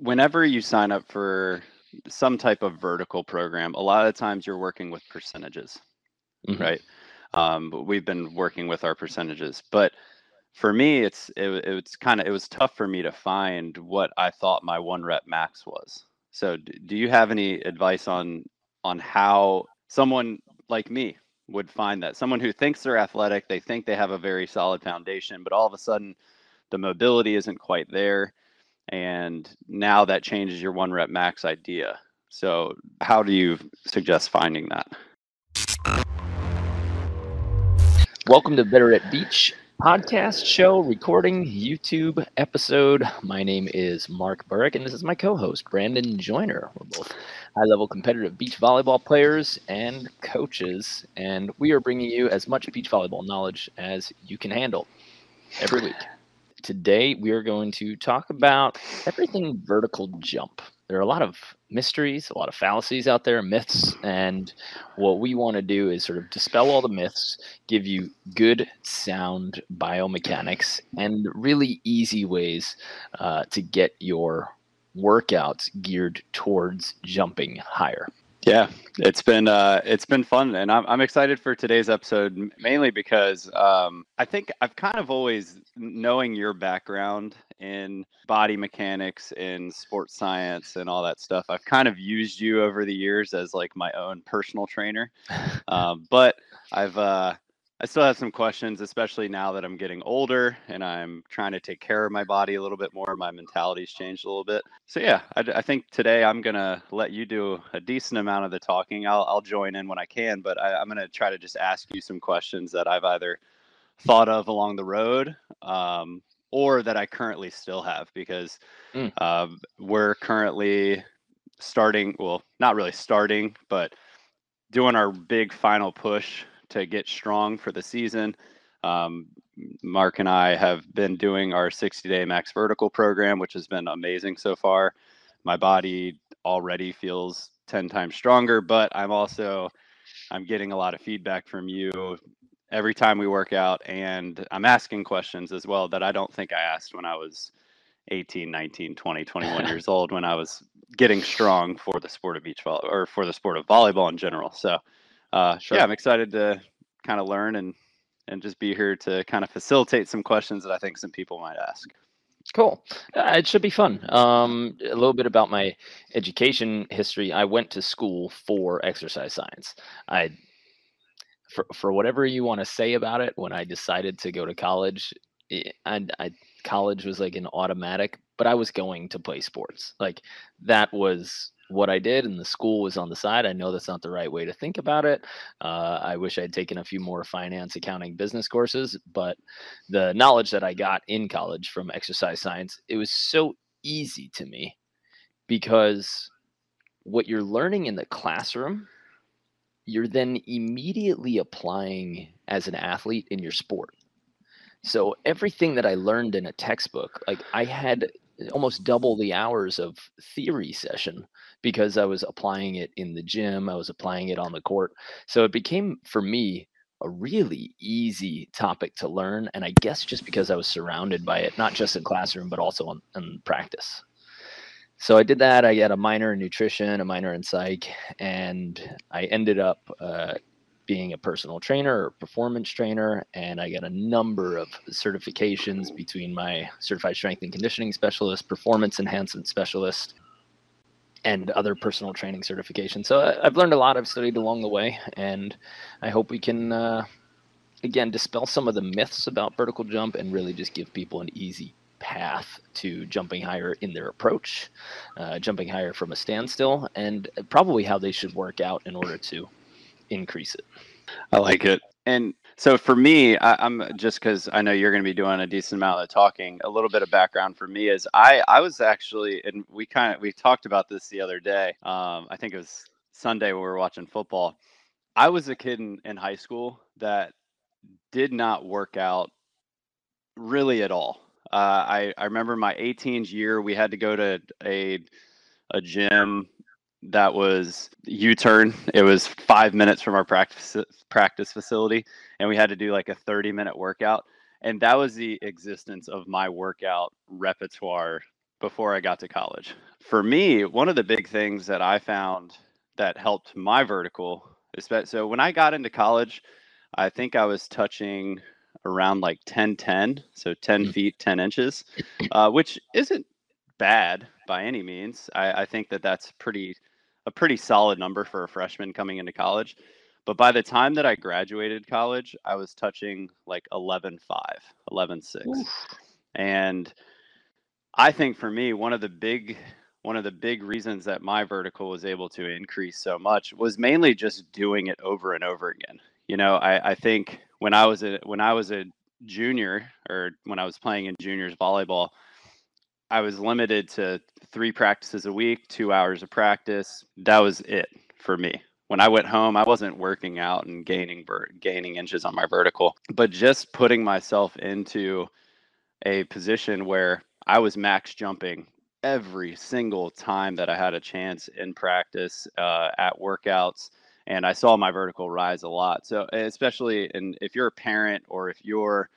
whenever you sign up for some type of vertical program, a lot of times you're working with percentages, Mhm. right? Um, but we've been working with our percentages, but for me, it's it, it's kind of it was tough for me to find what I thought my one rep max was. So, do you have any advice on on how someone like me would find that? Someone who thinks they're athletic, they think they have a very solid foundation, but all of a sudden the mobility isn't quite there and now that changes your one rep max idea. So, how do you suggest finding that? Welcome to Better at Beach podcast show, recording, YouTube episode. My name is Mark Burik, and this is my co host, Brandon Joyner. We're both high level competitive beach volleyball players and coaches, and we are bringing you as much beach volleyball knowledge as you can handle every week. Today, we are going to talk about everything vertical jump. There are a lot of mysteries, a lot of fallacies out there, myths, and what we want to do is sort of dispel all the myths, give you good sound biomechanics, and really easy ways uh, to get your workouts geared towards jumping higher. Yeah, it's been uh, it's been fun, and I'm I'm excited for today's episode mainly because um, I think I've kind of always knowing your background in body mechanics in sports science and all that stuff. I've kind of used you over the years as like my own personal trainer, um, but I've uh, I still have some questions, especially now that I'm getting older and I'm trying to take care of my body a little bit more. My mentality's changed a little bit. So yeah, I think today I'm gonna let you do a decent amount of the talking. I'll I'll join in when I can, but I, I'm gonna try to just ask you some questions that I've either thought of along the road um, or that I currently still have because Mm. um, we're currently starting. Well, not really starting, but doing our big final push to get strong for the season. Um, Mark and I have been doing our 60 day max vertical program, which has been amazing so far. My body already feels 10 times stronger, but I'm also I'm getting a lot of feedback from you every time we work out and I'm asking questions as well that I don't think I asked when I was 18, 19, 20, 21 years old when I was getting strong for the sport of beach volleyball or for the sport of volleyball in general. So, uh, Sure. yeah, I'm excited to kind of learn and and just be here to kind of facilitate some questions that I think some people might ask. Cool. Uh, it should be fun. Um, a little bit about my education history. I went to school for exercise science. I, for for whatever you want to say about it, when I decided to go to college, I, I college was like an automatic. But I was going to play sports. Like that was what I did, and the school was on the side. I know that's not the right way to think about it. Uh, I wish I'd taken a few more finance, accounting, business courses, but the knowledge that I got in college from exercise science, it was so easy to me because what you're learning in the classroom, you're then immediately applying as an athlete in your sport. So everything that I learned in a textbook, like I had almost double the hours of theory session because I was applying it in the gym, I was applying it on the court. So it became for me a really easy topic to learn. And I guess just because I was surrounded by it, not just in classroom, but also in, in practice. So I did that. I got a minor in nutrition, a minor in psych, and I ended up uh, being a personal trainer or performance trainer. And I got a number of certifications between my certified strength and conditioning specialist, performance enhancement specialist, and other personal training certifications. So I- I've learned a lot. I've studied along the way, and I hope we can, uh, again, dispel some of the myths about vertical jump and really just give people an easy path to jumping higher in their approach, uh, jumping higher from a standstill, and probably how they should work out in order to increase it. I like it. And so for me, I, I'm just because I know you're going to be doing a decent amount of talking. A little bit of background for me is I I was actually and we kind of we talked about this the other day. Um, I think it was Sunday when we were watching football. I was a kid in, in high school that did not work out really at all. Uh, I I remember my 18th year. We had to go to a a gym that was U-turn. It was five minutes from our practice practice facility, and we had to do like a 30 minute workout. And that was the existence of my workout repertoire before I got to college. For me, one of the big things that I found that helped my vertical is that so when I got into college, I think I was touching around like 10 10, so 10 mm-hmm. feet, 10 inches, uh, which isn't bad by any means. I, I think that that's pretty a pretty solid number for a freshman coming into college. But by the time that I graduated college, I was touching like 11 5, 11 6. And I think for me, one of the big one of the big reasons that my vertical was able to increase so much was mainly just doing it over and over again. You know, I, I think when I was a when I was a junior or when I was playing in juniors volleyball, I was limited to three practices a week, two hours of practice. That was it for me. When I went home, I wasn't working out and gaining gaining inches on my vertical, but just putting myself into a position where I was max jumping every single time that I had a chance in practice, uh, at workouts, and I saw my vertical rise a lot. So, especially in if you're a parent or if you're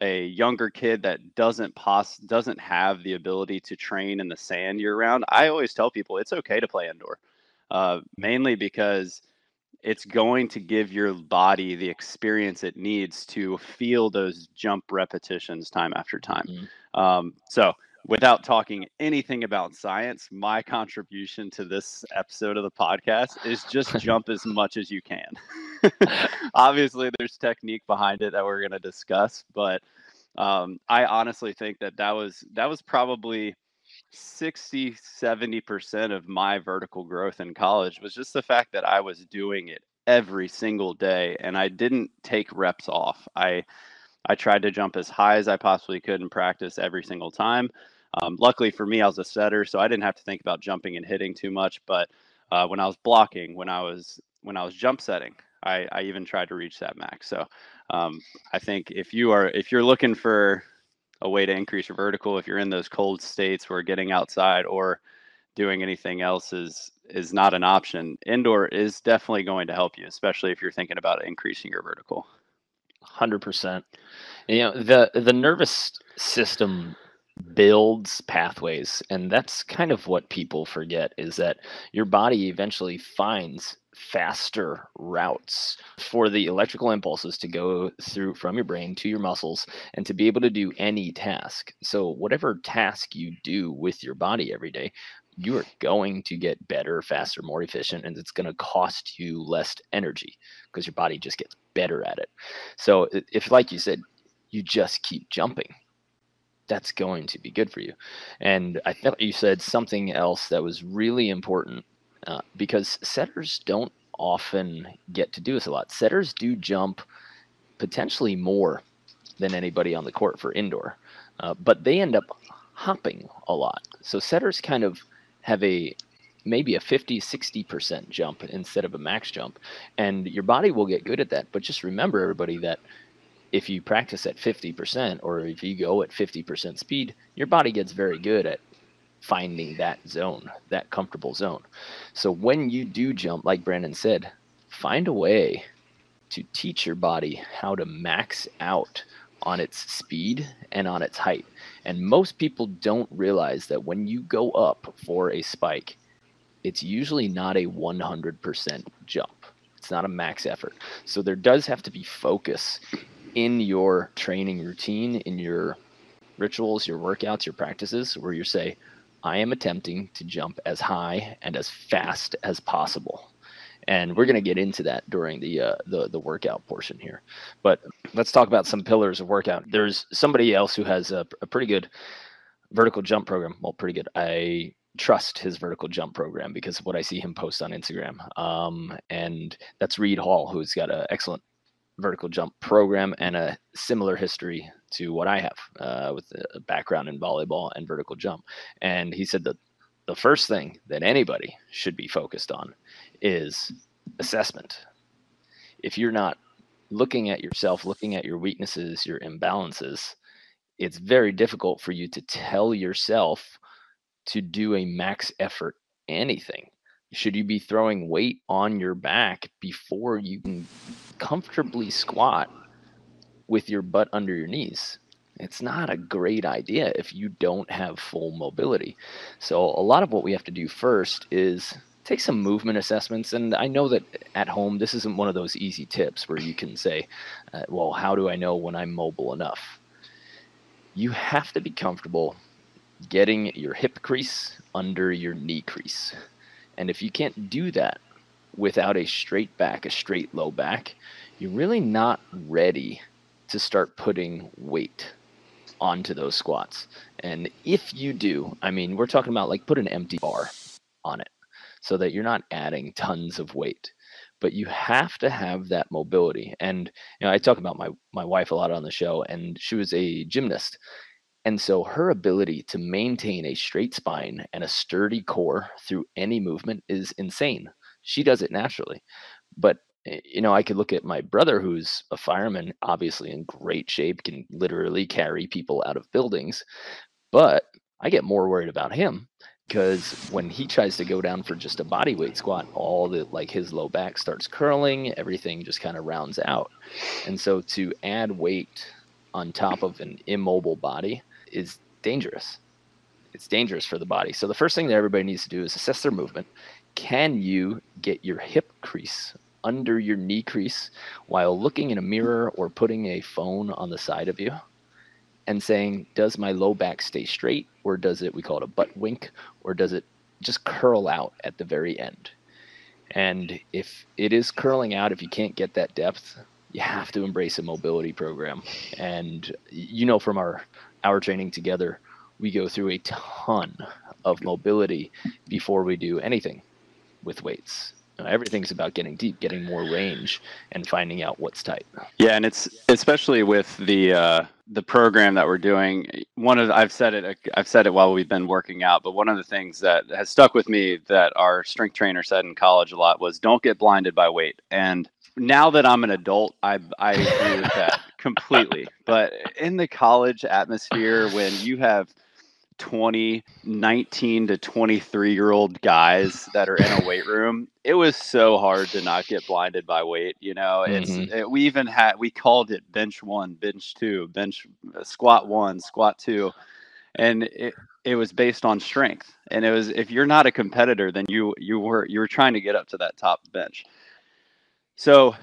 a younger kid that doesn't pos doesn't have the ability to train in the sand year round, I always tell people it's okay to play indoor, uh, mainly because it's going to give your body the experience it needs to feel those jump repetitions time after time. Mm. Um, so, without talking anything about science, my contribution to this episode of the podcast is just jump as much as you can. Obviously, there's technique behind it that we're going to discuss, but um, I honestly think that that was that was probably 60 70% of my vertical growth in college was just the fact that I was doing it every single day and I didn't take reps off. I I tried to jump as high as I possibly could in practice every single time. Um, luckily for me, I was a setter, so I didn't have to think about jumping and hitting too much. But uh, when I was blocking, when I was when I was jump setting, I, I even tried to reach that max. So um, I think if you are if you're looking for a way to increase your vertical, if you're in those cold states where getting outside or doing anything else is is not an option, indoor is definitely going to help you, especially if you're thinking about increasing your vertical. Hundred percent. You know the the nervous system builds pathways and that's kind of what people forget is that your body eventually finds faster routes for the electrical impulses to go through from your brain to your muscles and to be able to do any task. So whatever task you do with your body every day you are going to get better faster more efficient and it's going to cost you less energy because your body just gets better at it. So if like you said you just keep jumping that's going to be good for you. And I thought you said something else that was really important uh, because setters don't often get to do this a lot. Setters do jump potentially more than anybody on the court for indoor, uh, but they end up hopping a lot. So setters kind of have a maybe a 50 60% jump instead of a max jump and your body will get good at that but just remember everybody that if you practice at 50% or if you go at 50% speed, your body gets very good at finding that zone, that comfortable zone. So when you do jump, like Brandon said, find a way to teach your body how to max out on its speed and on its height. And most people don't realize that when you go up for a spike, it's usually not a 100% jump. It's not a max effort. So there does have to be focus in your training routine, in your rituals, your workouts, your practices, where you say, I am attempting to jump as high and as fast as possible. And we're going to get into that during the, uh, the the workout portion here. But let's talk about some pillars of workout. There's somebody else who has a, a pretty good vertical jump program. Well, pretty good. I trust his vertical jump program because of what I see him post on Instagram. Um, and that's Reed Hall, who's got an excellent vertical jump program and a similar history to what I have uh, with a background in volleyball and vertical jump. And he said that the first thing that anybody should be focused on is assessment. If you're not looking at yourself, looking at your weaknesses, your imbalances, it's very difficult for you to tell yourself to do a max effort anything should you be throwing weight on your back before you can comfortably squat with your butt under your knees? it's not a great idea if you don't have full mobility. So a lot of what we have to do first is take some movement assessments. And I know that at home, this isn't one of those easy tips where you can say, uh, well, how do I know when I'm mobile enough? You have to be comfortable getting your hip crease under your knee crease. And if you can't do that without a straight back, a straight low back, you're really not ready to start putting weight onto those squats. And if you do, I mean, we're talking about like put an empty bar on it so that you're not adding tons of weight. But you have to have that mobility. And you know, I talk about my my wife a lot on the show, and she was a gymnast. And so her ability to maintain a straight spine and a sturdy core through any movement is insane. She does it naturally. But eh, you know, I could look at my brother who's a fireman, obviously in great shape, can literally carry people out of buildings. But I get more worried about him because when he tries to go down for just a body weight squat all the like his low back starts curling everything just kind of rounds out and so to add weight on top of an immobile body is dangerous it's dangerous for the body so the first thing that everybody needs to do is assess their movement can you get your hip crease under your knee crease while looking in a mirror or putting a phone on the side of you and saying, does my low back stay straight or does it, we call it a butt wink, or does it just curl out at the very end? And if it is curling out, if you can't get that depth, you have to embrace a mobility program. And you know, from our our training together, we go through a ton of mobility before we do anything with weights. Everything's about getting deep, getting more range, and finding out what's tight. Yeah, and it's especially with the uh, the program that we're doing. One of I've said it I've said it while we've been working out, but one of the things that has stuck with me that our strength trainer said in college a lot was don't get blinded by weight. And now that I'm an adult, I I agree with that completely. But in the college atmosphere, when you have 20, 19 to 23 year old guys that are in a weight room, it was so hard to not get blinded by weight. You know, it's mm-hmm. it, we even had we called it bench one, bench two, bench uh, squat one, squat two, and it it was based on strength. And it was if you're not a competitor, then you you were you were trying to get up to that top bench. So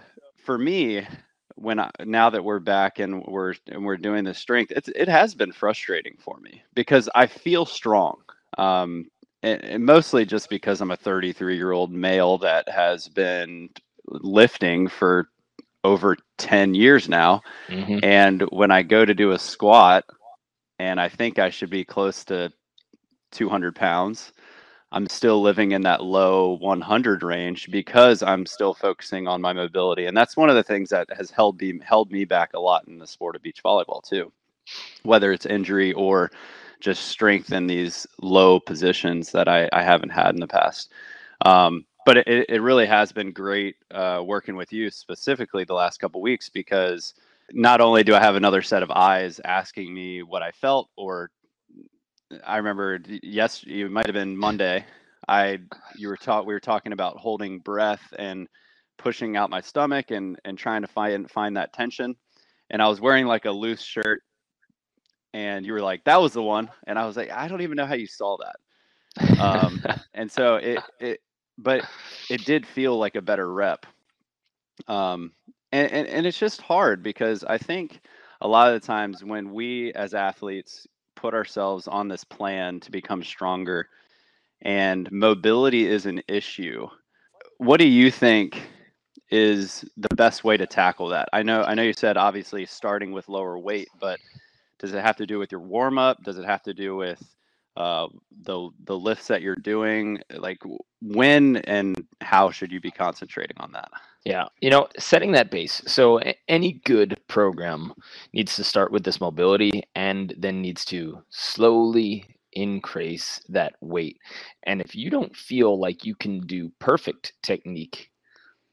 for me, when I, now that we're back and we're and we're doing the strength, it's it has been frustrating for me because I feel strong. Um, and, and mostly just because I'm a 33 year old male that has been lifting for over 10 years now. Mm-hmm. And when I go to do a squat and I think I should be close to 200 pounds, I'm still living in that low 100 range because I'm still focusing on my mobility, and that's one of the things that has held me held me back a lot in the sport of beach volleyball too, whether it's injury or just strength in these low positions that I, I haven't had in the past. Um, but it, it really has been great uh, working with you specifically the last couple weeks because not only do I have another set of eyes asking me what I felt or I remember yes, it might have been Monday. I you were taught we were talking about holding breath and pushing out my stomach and and trying to find find that tension. And I was wearing like a loose shirt, and you were like, "That was the one," and I was like, "I don't even know how you saw that." Um, and so it it but it did feel like a better rep. Um, and, and and it's just hard because I think a lot of the times when we as athletes put ourselves on this plan to become stronger and mobility is an issue. What do you think is the best way to tackle that? I know i know you said obviously starting with lower weight but does it have to do with your warm up does it have to do with uh, the the lifts that you're doing? Like when and how should you be concentrating on that? Yeah you know setting that base. So any good program needs to start with this mobility and then needs to slowly increase that weight and if you don't feel like you can do perfect technique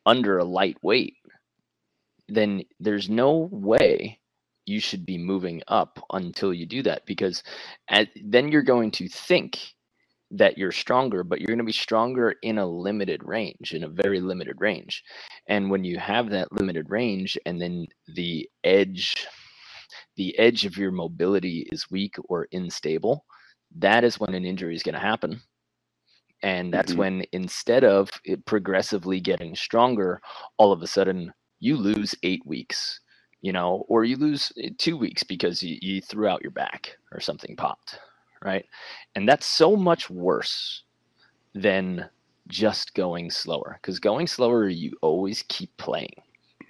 under a light weight then there's no way you should be moving up until you do that because at, then you're going to think that you're stronger, but you're going to be stronger in a limited range, in a very limited range. And when you have that limited range and then the edge, the edge of your mobility is weak or unstable, that is when an injury is going to happen. And that's mm-hmm. when instead of it progressively getting stronger, all of a sudden you lose eight weeks, you know, or you lose eh, two weeks because you, you threw out your back or something popped, right? And that's so much worse than just going slower because going slower, you always keep playing,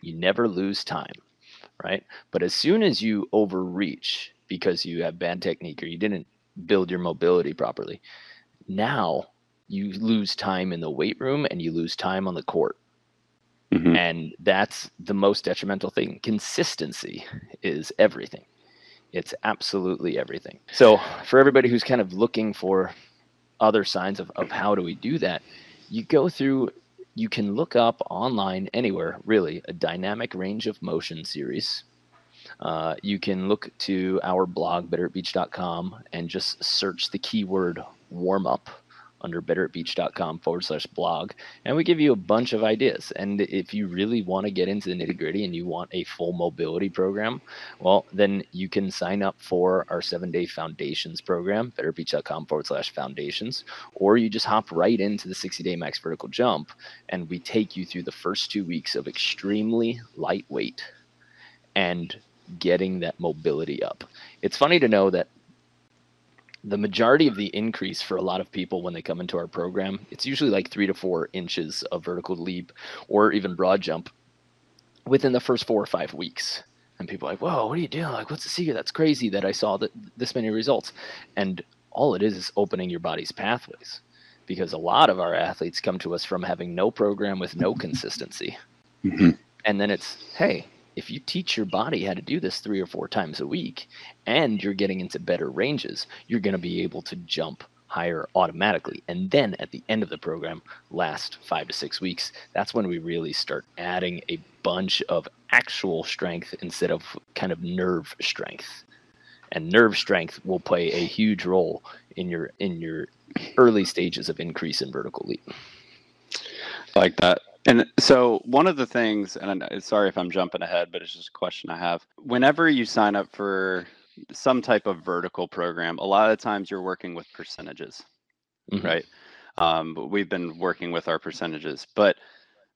you never lose time, right? But as soon as you overreach because you have bad technique or you didn't build your mobility properly, now you lose time in the weight room and you lose time on the court. Mm-hmm. And that's the most detrimental thing. Consistency is everything. It's absolutely everything. So, for everybody who's kind of looking for other signs of, of how do we do that, you go through, you can look up online anywhere, really, a dynamic range of motion series. Uh, you can look to our blog, betteratbeach.com, and just search the keyword warm up under betteratbeach.com forward slash blog. And we give you a bunch of ideas. And if you really want to get into the nitty gritty and you want a full mobility program, well, then you can sign up for our seven day foundations program, betteratbeach.com forward slash foundations, or you just hop right into the 60 day max vertical jump. And we take you through the first two weeks of extremely lightweight and getting that mobility up. It's funny to know that the majority of the increase for a lot of people when they come into our program, it's usually like three to four inches of vertical leap or even broad jump within the first four or five weeks. And people are like, whoa, what are you doing? Like, what's the secret? That's crazy that I saw that this many results. And all it is is opening your body's pathways because a lot of our athletes come to us from having no program with no consistency. Mm-hmm. And then it's, hey, if you teach your body how to do this three or four times a week and you're getting into better ranges, you're going to be able to jump higher automatically. And then at the end of the program, last five to six weeks, that's when we really start adding a bunch of actual strength instead of kind of nerve strength. And nerve strength will play a huge role in your in your early stages of increase in vertical leap. Like that. And so, one of the things, and I'm sorry if I'm jumping ahead, but it's just a question I have. Whenever you sign up for some type of vertical program, a lot of times you're working with percentages, mm-hmm. right? Um, but we've been working with our percentages, but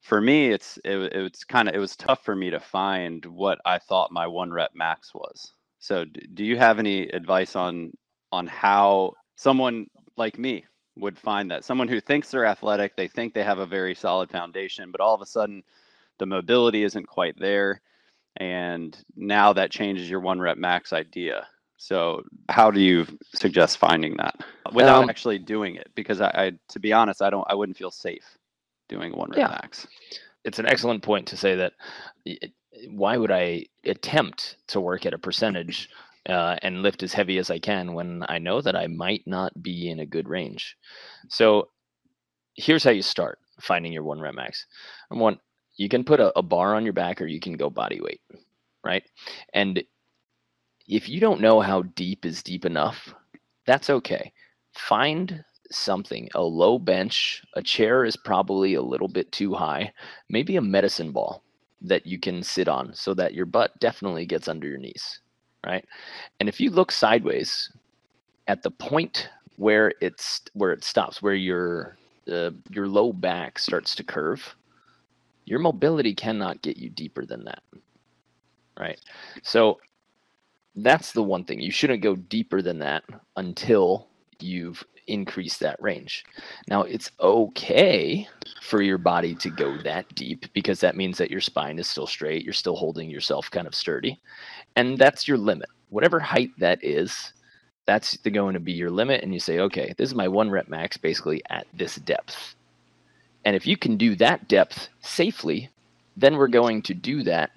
for me, it's it, it's kind of it was tough for me to find what I thought my one rep max was. So, do you have any advice on on how someone like me would find that someone who thinks they're athletic, they think they have a very solid foundation, but all of a sudden the mobility isn't quite there. And now that changes your one rep max idea. So, how do you suggest finding that without um, actually doing it? Because I, I, to be honest, I don't, I wouldn't feel safe doing one rep yeah. max. It's an excellent point to say that. Why would I attempt to work at a percentage uh, and lift as heavy as I can when I know that I might not be in a good range. So here's how you start finding your one rep max. One, you can put a, a bar on your back or you can go body weight, right? And if you don't know how deep is deep enough, that's okay. Find something, a low bench, a chair is probably a little bit too high, maybe a medicine ball that you can sit on so that your butt definitely gets under your knees right? And if you look sideways at the point where it's where it stops, where your uh, your low back starts to curve, your mobility cannot get you deeper than that, right? So that's the one thing you shouldn't go deeper than that until you've increased that range. Now it's okay for your body to go that deep because that means that your spine is still straight, you're still holding yourself kind of sturdy, and that's your limit. Whatever height that is, that's going to be your limit. And you say, okay, this is my one rep max basically at this depth. And if you can do that depth safely, then we're going to do that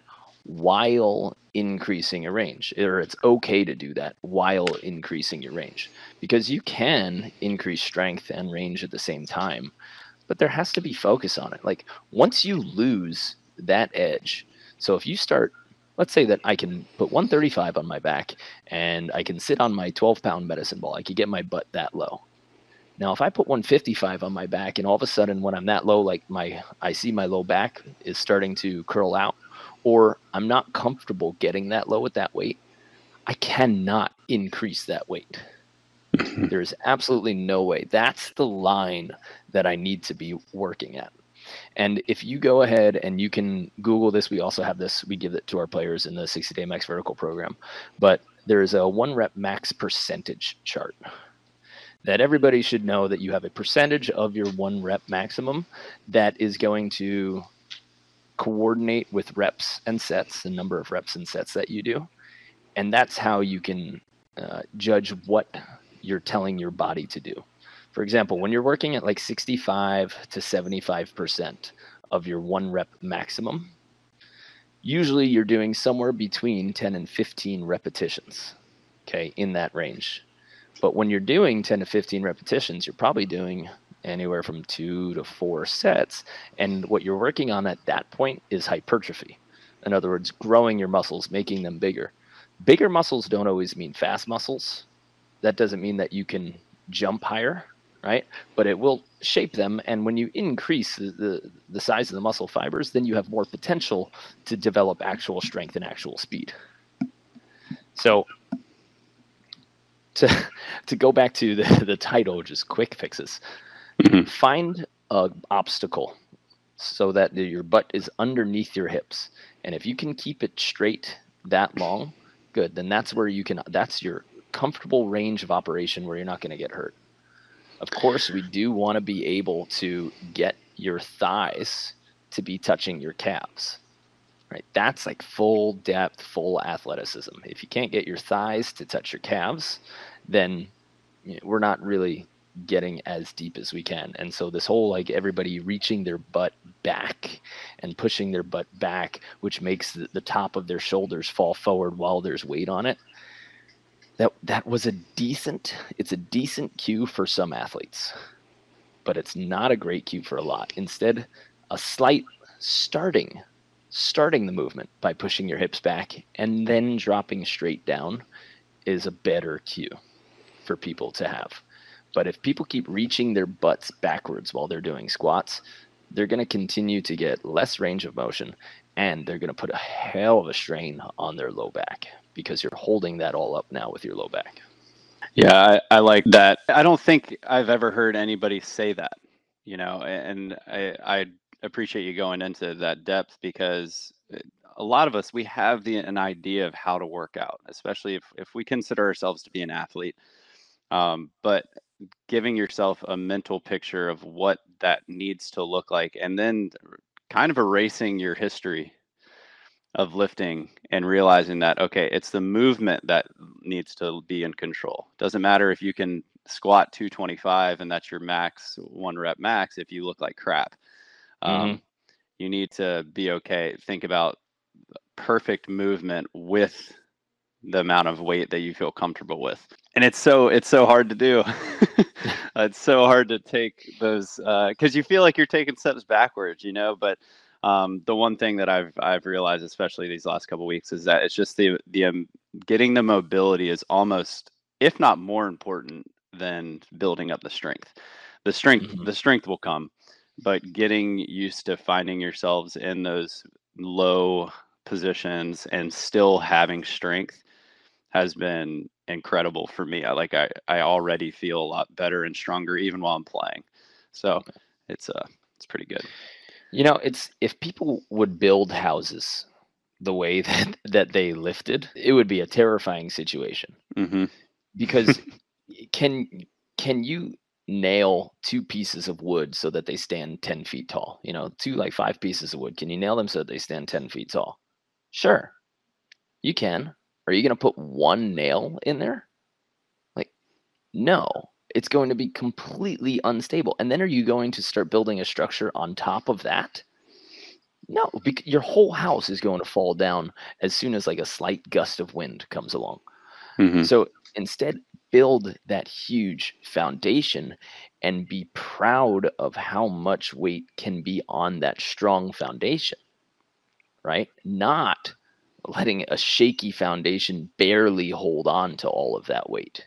while increasing your range, or it's okay to do that while increasing your range because you can increase strength and range at the same time, but there has to be focus on it. Like once you lose that edge, so if you start let's say that I can put 135 on my back and I can sit on my 12 pound medicine ball. I could get my butt that low. Now, if I put 155 on my back and all of a sudden when I'm that low, like my, I see my low back is starting to curl out or I'm not comfortable getting that low at that weight, I cannot increase that weight. Mm-hmm. There's absolutely no way. That's the line that I need to be working at. And if you go ahead and you can Google this, we also have this, we give it to our players in the 60 day max vertical program. But there's a one rep max percentage chart that everybody should know that you have a percentage of your one rep maximum that is going to coordinate with reps and sets, the number of reps and sets that you do. And that's how you can uh, judge what you're telling your body to do. For example, when you're working at like 65 to 75% of your one rep maximum, usually you're doing somewhere between 10 and 15 repetitions, okay, in that range. But when you're doing 10 to 15 repetitions, you're probably doing anywhere from two to four sets. And what you're working on at that point is hypertrophy. In other words, growing your muscles, making them bigger. Bigger muscles don't always mean fast muscles. That doesn't mean that you can jump higher, right? But it will shape them. And when you increase the, the, the size of the muscle fibers, then you have more potential to develop actual strength and actual speed. So to to go back to the, the title, just quick fixes, mm-hmm. find a obstacle so that your butt is underneath your hips. And if you can keep it straight that long, good. Then that's where you can that's your comfortable range of operation where you're not going to get hurt. Of course, we do want to be able to get your thighs to be touching your calves. Right? That's like full depth, full athleticism. If you can't get your thighs to touch your calves, then you know, we're not really getting as deep as we can. And so this whole like everybody reaching their butt back and pushing their butt back, which makes the, the, top of their shoulders fall forward while there's weight on it. That that was a decent it's a decent cue for some athletes. But it's not a great cue for a lot. Instead, a slight starting starting the movement by pushing your hips back and then dropping straight down is a better cue for people to have. But if people keep reaching their butts backwards while they're doing squats, they're going to continue to get less range of motion and they're going to put a hell of a strain on their low back because you're holding that all up now with your low back. Yeah, I, I like that. I don't think I've ever heard anybody say that, you know, and I, I appreciate you going into that depth because a lot of us we have the an idea of how to work out especially if, if we consider ourselves to be an athlete um, but giving yourself a mental picture of what that needs to look like and then kind of erasing your history of lifting and realizing that okay it's the movement that needs to be in control. Doesn't matter if you can squat 225 and that's your max one rep max if you look like crap. Um, mm-hmm. you need to be okay. Think about perfect movement with the amount of weight that you feel comfortable with. And it's so it's so hard to do. It's so hard to take those because uh, you feel like you're taking steps backwards you know but um, the one thing that i've i've realized especially these last couple weeks is that it's just the the um, getting the mobility is almost if not more important than building up the strength. The strength mm-hmm. the strength will come but getting used to finding yourselves in those low positions and still having strength has been incredible for me. I like I I already feel a lot better and stronger even while I'm playing. So it's uh it's pretty good. You know, it's if people would build houses the way that that they lifted, it would be a terrifying situation. Mm-hmm. Because can can you nail two pieces of wood so that they stand 10 feet tall you know two like five pieces of wood can you nail them so that they stand 10 feet tall sure you can are you going to put one nail in there? Like, no, it's going to be completely unstable. And then are you going to start building a structure on top of that? No, because your whole house is going to fall down as soon as like a slight gust of wind comes along. Mm-hmm. So instead, build that huge foundation and be proud of how much weight can be on that strong foundation, right? Not letting a shaky foundation barely hold on to all of that weight.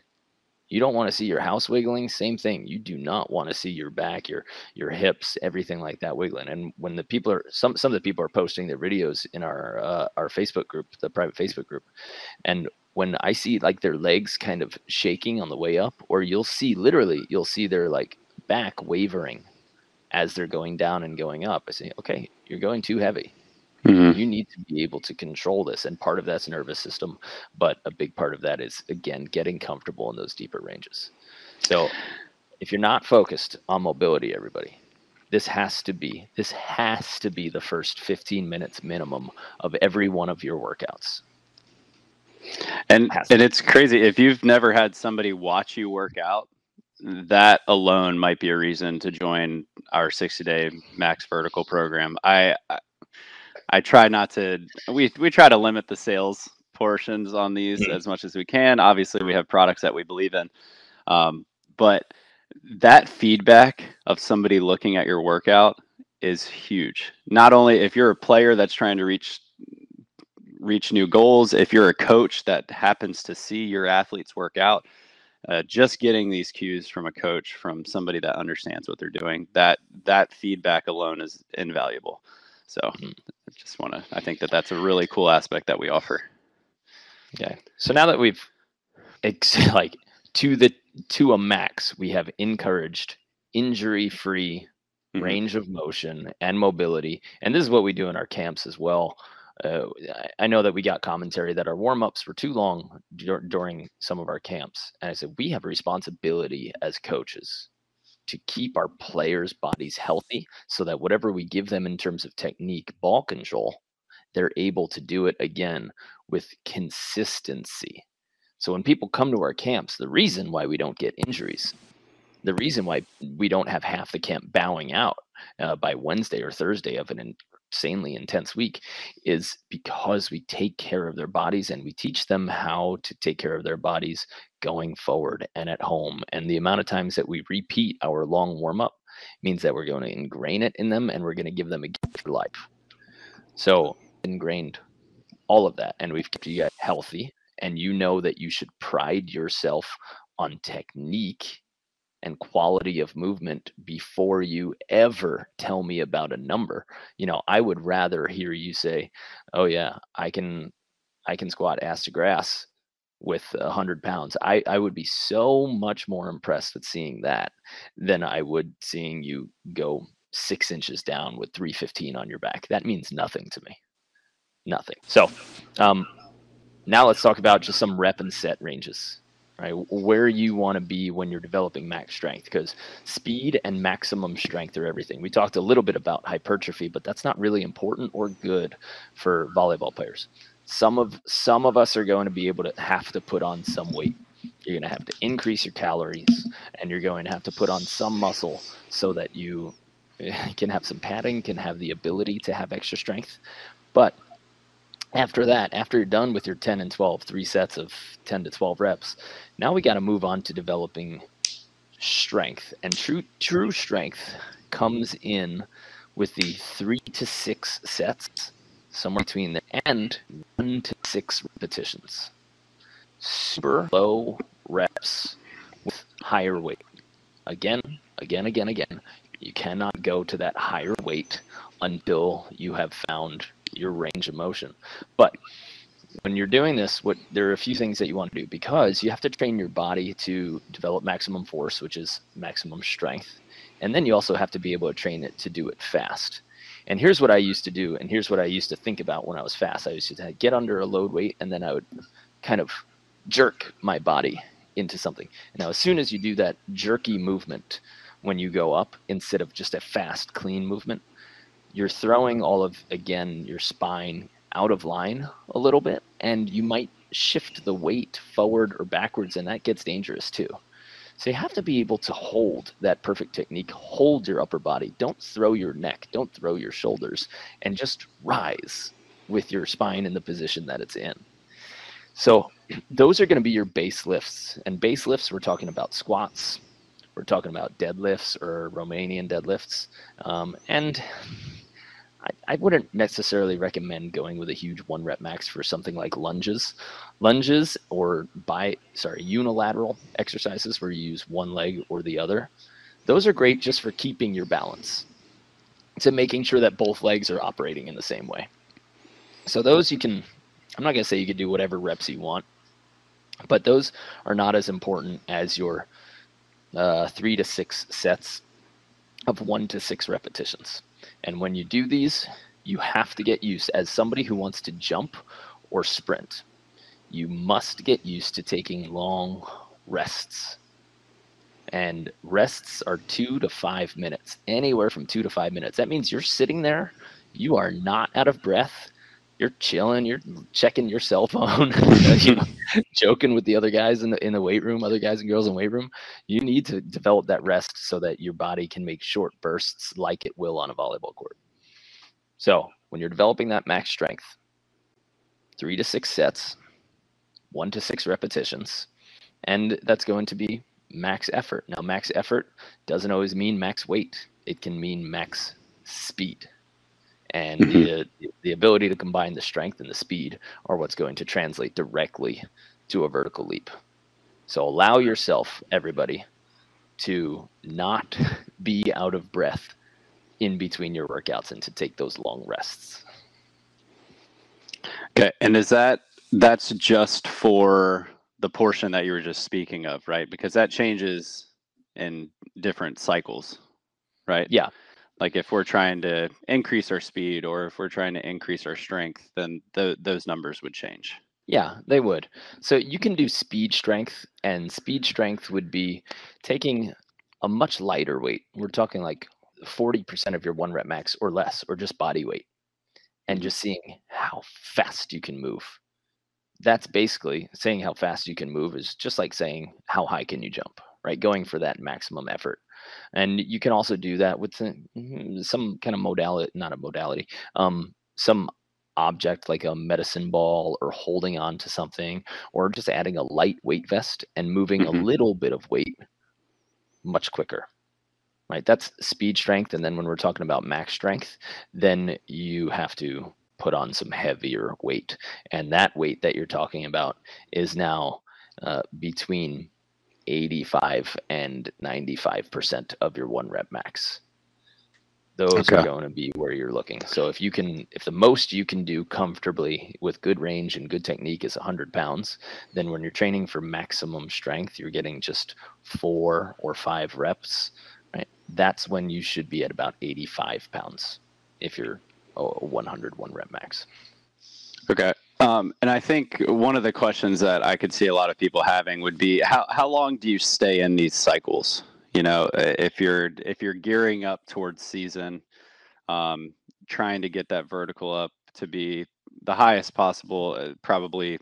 You don't want to see your house wiggling. Same thing. You do not want to see your back, your your hips, everything like that wiggling. And when the people are some some of the people are posting their videos in our uh, our Facebook group, the private Facebook group, and when I see like their legs kind of shaking on the way up, or you'll see literally, you'll see their like back wavering as they're going down and going up. I say, okay, you're going too heavy. Mm-hmm. You need to be able to control this. And part of that's nervous system, but a big part of that is, again, getting comfortable in those deeper ranges. So if you're not focused on mobility, everybody, this has to be this has to be the first 15 minutes minimum of every one of your workouts and and it's crazy if you've never had somebody watch you work out that alone might be a reason to join our 60 day max vertical program i i, try not to we we try to limit the sales portions on these mm-hmm. as much as we can obviously we have products that we believe in um, but that feedback of somebody looking at your workout is huge. Not only if you're a player that's trying to reach reach new goals, if you're a coach that happens to see your athletes work out, uh, just getting these cues from a coach, from somebody that understands what they're doing, that that feedback alone is invaluable. So, mm-hmm. Just want to. I think that that's a really cool aspect that we offer. Okay. So now that we've ex- like to the to a max, we have encouraged injury-free mm-hmm. range of motion and mobility, and this is what we do in our camps as well. Uh, I know that we got commentary that our warm ups were too long dur- during some of our camps. And I said, we have a responsibility as coaches to keep our players' bodies healthy so that whatever we give them in terms of technique, ball control, they're able to do it again with consistency. So when people come to our camps, the reason why we don't get injuries, the reason why we don't have half the camp bowing out uh, by Wednesday or Thursday of an insanely intense week is because we take care of their bodies and we teach them how to take care of their bodies going forward and at home. And the amount of times that we repeat our long warm up means that we're going to ingrain it in them and we're going to give them a gift for life. So ingrained all of that, and we've kept you guys healthy and you know that you should pride yourself on technique and quality of movement before you ever tell me about a number. You know i would rather hear you say oh yeah i can i can squat ass to grass with a hundred pounds. I i would be so much more impressed with seeing that than i would seeing you go six inches down with 315 on your back. That means nothing to me. Nothing. So um now let's talk about just some rep and set ranges, right? Where you want to be when you're developing max strength, because speed and maximum strength are everything. We talked a little bit about hypertrophy, but that's not really important or good for volleyball players. Some of some of us are going to be able to have to put on some weight. You're going to have to increase your calories, and you're going to have to put on some muscle so that you can have some padding, can have the ability to have extra strength. But after that, after you're done with your 10 and 12, three sets of 10 to 12 reps, now we got to move on to developing strength. And true true strength comes in with the three to six sets, somewhere between the and one to six repetitions. Super low reps with higher weight. Again, again, again, again. You cannot go to that higher weight until you have found your range of motion. But when you're doing this, what there are a few things that you want to do because you have to train your body to develop maximum force, which is maximum strength. And then you also have to be able to train it to do it fast. And here's what I used to do, and here's what I used to think about when I was fast. I used to get under a load weight, and then I would kind of jerk my body into something. Now, as soon as you do that jerky movement when you go up, instead of just a fast, clean movement, you're throwing all of again your spine out of line a little bit and you might shift the weight forward or backwards and that gets dangerous too. So you have to be able to hold that perfect technique. Hold your upper body. Don't throw your neck. Don't throw your shoulders. And just rise with your spine in the position that it's in. So those are going to be your base lifts. And base lifts we're talking about squats. We're talking about deadlifts or romanian deadlifts. Um, and I, I wouldn't necessarily recommend going with a huge one rep max for something like lunges. Lunges or by sorry, unilateral exercises where you use one leg or the other. Those are great just for keeping your balance. To making sure that both legs are operating in the same way. So those you can I'm not gonna say you can do whatever reps you want. But those are not as important as your uh, three to six sets of one to six repetitions. And when you do these, you have to get used as somebody who wants to jump or sprint. You must get used to taking long rests. And rests are two to five minutes, anywhere from two to five minutes. That means you're sitting there, you are not out of breath, you're chilling, you're checking your cell phone, you know, joking with the other guys in the in the weight room, other guys and girls in the weight room. You need to develop that rest so that your body can make short bursts like it will on a volleyball court. So when you're developing that max strength, three to six sets, one to six repetitions, and that's going to be max effort. Now, max effort doesn't always mean max weight. It can mean max speed. And mm-hmm. the, the ability to combine the strength and the speed are what's going to translate directly to a vertical leap. So allow yourself, everybody, to not be out of breath in between your workouts and to take those long rests. Okay. And is that that's just for the portion that you were just speaking of, right? Because that changes in different cycles, right? Yeah. Like if we're trying to increase our speed or if we're trying to increase our strength, then th- those numbers would change. Yeah, they would. So you can do speed strength, and speed strength would be taking a much lighter weight. We're talking like 40% of your one rep max or less, or just body weight, and mm-hmm. just seeing how fast you can move that's basically saying how fast you can move is just like saying how high can you jump right going for that maximum effort and you can also do that with mm, some kind of modality not a modality um, some object like a medicine ball or holding on to something or just adding a light weight vest and moving mm-hmm. a little bit of weight much quicker right that's speed strength and then when we're talking about max strength then you have to put on some heavier weight. And that weight that you're talking about is now uh, between 85 and 95% of your one rep max. Those okay. are going to be where you're looking. So if you can, if the most you can do comfortably with good range and good technique is 100 pounds, then when you're training for maximum strength, you're getting just four or five reps. Right, that's when you should be at about 85 pounds if you're a 101 rep max. Okay. Um, and I think one of the questions that I could see a lot of people having would be how, how long do you stay in these cycles? You know, if you're if you're gearing up towards season, um, trying to get that vertical up to be the highest possible, uh, probably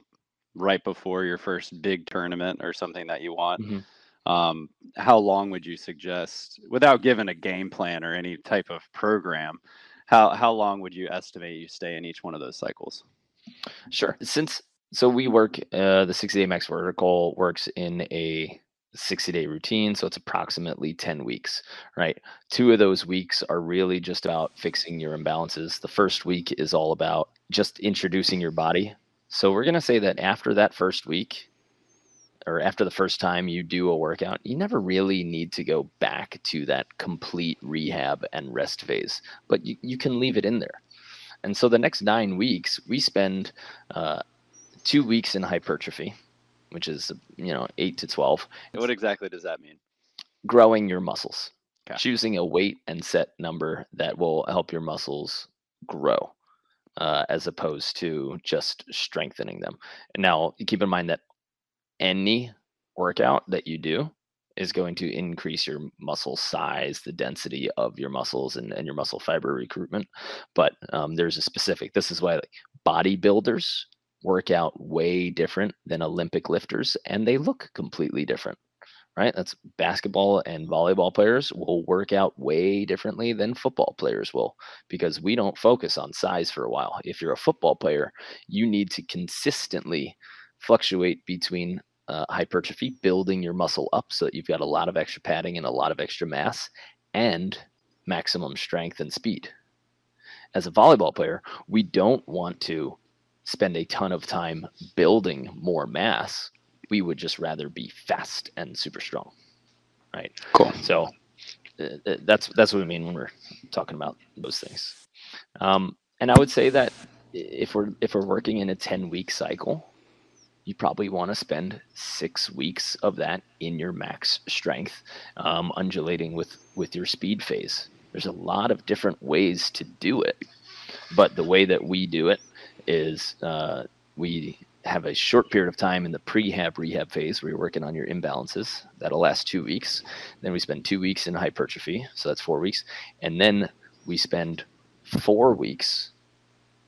right before your first big tournament or something that you want. Mm-hmm. Um, how long would you suggest, without giving a game plan or any type of program, how how long would you estimate you stay in each one of those cycles? Sure. Since so we work uh, the 60 day max vertical works in a 60 day routine so it's approximately 10 weeks right two of those weeks are really just about fixing your imbalances the first week is all about just introducing your body so we're going to say that after that first week or after the first time you do a workout, you never really need to go back to that complete rehab and rest phase, but you, you can leave it in there. And so the next nine weeks, we spend uh, two weeks in hypertrophy, which is, you know, eight to 12. What exactly does that mean? Growing your muscles, okay. choosing a weight and set number that will help your muscles grow. Uh, as opposed to just strengthening them. Now, keep in mind that any workout that you do is going to increase your muscle size, the density of your muscles, and, and your muscle fiber recruitment. But um, there's a specific, this is why like, bodybuilders work out way different than Olympic lifters, and they look completely different. Right? That's basketball and volleyball players will work out way differently than football players will because we don't focus on size for a while. If you're a football player, you need to consistently fluctuate between uh, hypertrophy, building your muscle up so that you've got a lot of extra padding and a lot of extra mass, and maximum strength and speed. As a volleyball player, we don't want to spend a ton of time building more mass. We would just rather be fast and super strong, right? Cool. So uh, uh that's that's what we mean when we're talking about those things. Um, and I would say that if we're if we're working in a ten week cycle, you probably want to spend six weeks of that in your max strength, um, undulating with with your speed phase. There's a lot of different ways to do it, but the way that we do it is uh, we have a short period of time in the prehab rehab phase where you're working on your imbalances. That'll last two weeks. Then we spend two weeks in hypertrophy, so that's four weeks, and then we spend four weeks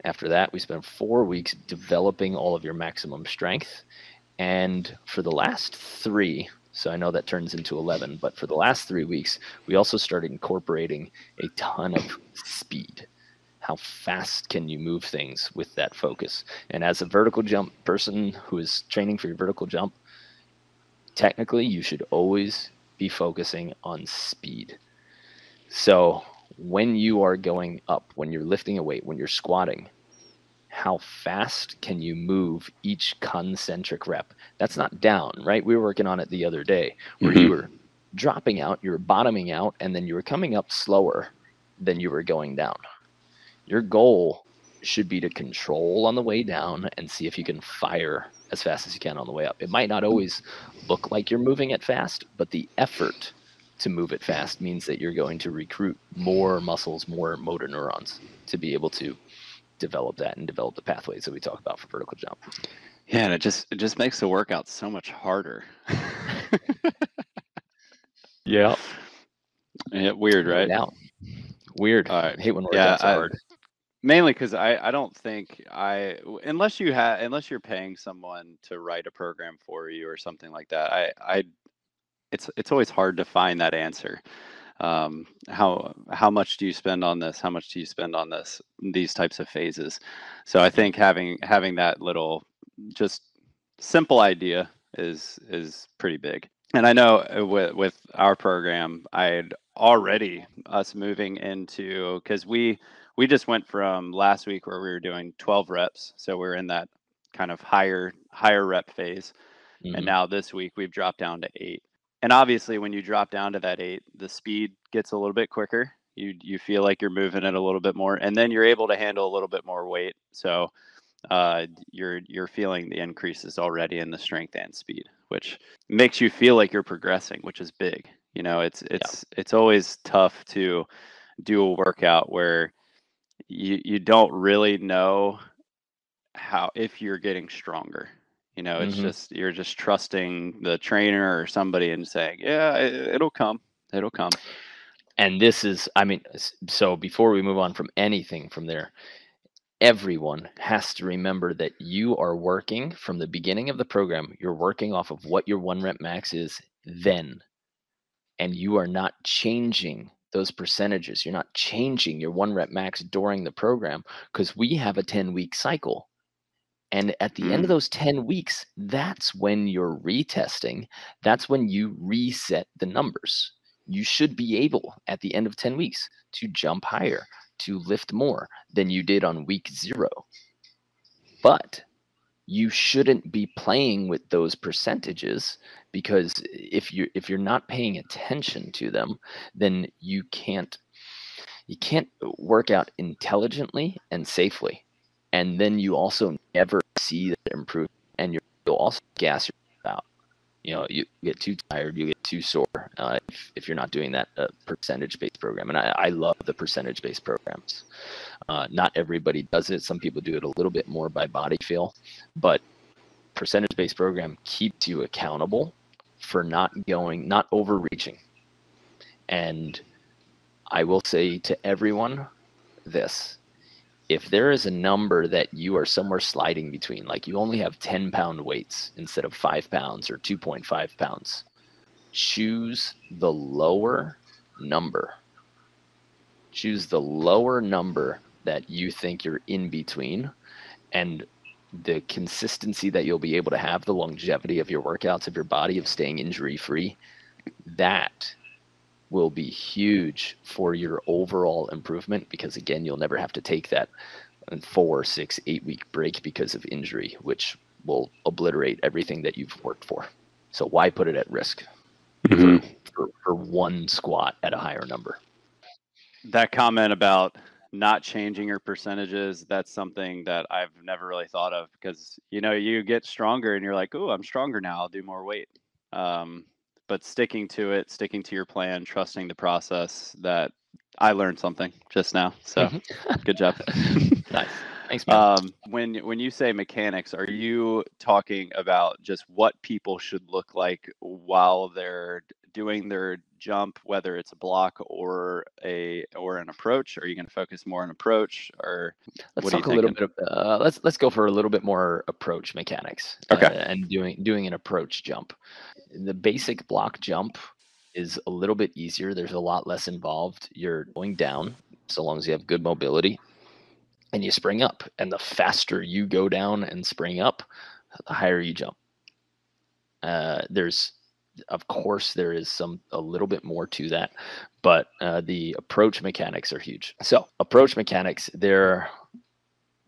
after that, we spend four weeks developing all of your maximum strength. And for the last three, so I know that turns into 11, but for the last three weeks, we also started incorporating a ton of speed. How fast can you move things with that focus? And as a vertical jump person who is training for your vertical jump, technically you should always be focusing on speed. So when you are going up, when you're lifting a weight, when you're squatting, how fast can you move each concentric rep? That's not down, right? We were working on it the other day where mm-hmm. you were dropping out, you were bottoming out, and then you were coming up slower than you were going down. Your goal should be to control on the way down and see if you can fire as fast as you can on the way up. It might not always look like you're moving it fast, but the effort to move it fast means that you're going to recruit more muscles, more motor neurons to be able to develop that and develop the pathways that we talk about for vertical jump. Yeah, and it just it just makes the workout so much harder. yeah. yeah. Weird, right? Now. Weird. I hate when workouts yeah, are hard. Mainly because I, I don't think I unless you have unless you're paying someone to write a program for you or something like that I I it's it's always hard to find that answer. Um, how how much do you spend on this? How much do you spend on this these types of phases? So i think having having that little just simple idea is is pretty big. And i know uh, with with our program i'd already us moving into because we we just went from last week where we were doing 12 reps so we're in that kind of higher higher rep phase. Mm-hmm. and now this week we've dropped down to eight and obviously when you drop down to that eight the speed gets a little bit quicker. You you feel like you're moving it a little bit more and then you're able to handle a little bit more weight. So uh, you're you're feeling the increases already in the strength and speed which makes you feel like you're progressing which is big. You know it's it's yeah. it's always tough to do a workout where you you don't really know how if you're getting stronger you know, it's mm-hmm. just you're just trusting the trainer or somebody and saying, "Yeah, it, it'll come. It'll come." And this is, I mean, so before we move on from anything from there, everyone has to remember that you are working from the beginning of the program, you're working off of what your one rep max is then. And you are not changing those percentages. You're not changing your one rep max during the program because we have a 10 week cycle. And at the mm. end of mm. those 10 weeks, that's when you're retesting. That's when you reset the numbers. You should be able at the end of 10 weeks to jump higher, to lift more than you did on week zero. But you shouldn't be playing with those percentages because if you if you're not paying attention to them, then you can't you can't work out intelligently and safely and then you also never see that improvement, and you'll also gas yourself out. You know, you get too tired, you get too sore uh, if, if, you're not doing that uh, percentage-based program. And I, I love the percentage-based programs. Uh, not everybody does it. Some people do it a little bit more by body feel, but percentage-based program keeps you accountable for not going, not overreaching. And I will say to everyone this if there is a number that you are somewhere sliding between, like you only have 10 pound weights instead of five pounds or 2.5 pounds, choose the lower number. Choose the lower number that you think you're in between and the consistency that you'll be able to have, the longevity of your workouts, of your body, of staying injury free. That will be huge for your overall improvement because again you'll never have to take that four six eight week break because of injury which will obliterate everything that you've worked for so why put it at risk mm-hmm. for, for, for one squat at a higher number that comment about not changing your percentages, that's something that I've never really thought of because you know you get stronger and you're like, oh, I'm stronger now. I'll do more weight. Um, but sticking to it, sticking to your plan, trusting the process. That I learned something just now. So mm-hmm. good job. nice. Thanks, man. Um, when when you say mechanics, are you talking about just what people should look like while they're doing their jump, whether it's a block or a or an approach? Are you going to focus more on approach, or let's talk a little bit? Of, uh, let's let's go for a little bit more approach mechanics. Okay. Uh, and doing doing an approach jump. The basic block jump is a little bit easier. There's a lot less involved. You're going down so long as you have good mobility and you spring up. And the faster you go down and spring up, the higher you jump. Uh, there's, of course, there is some a little bit more to that, but uh, the approach mechanics are huge. So, approach mechanics, there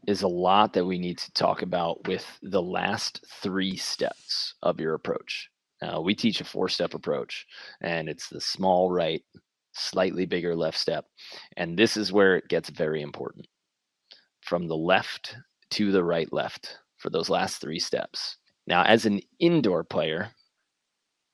is a lot that we need to talk about with the last three steps of your approach. Uh, we teach a four step approach, and it's the small right, slightly bigger left step. And this is where it gets very important from the left to the right left for those last three steps. Now, as an indoor player,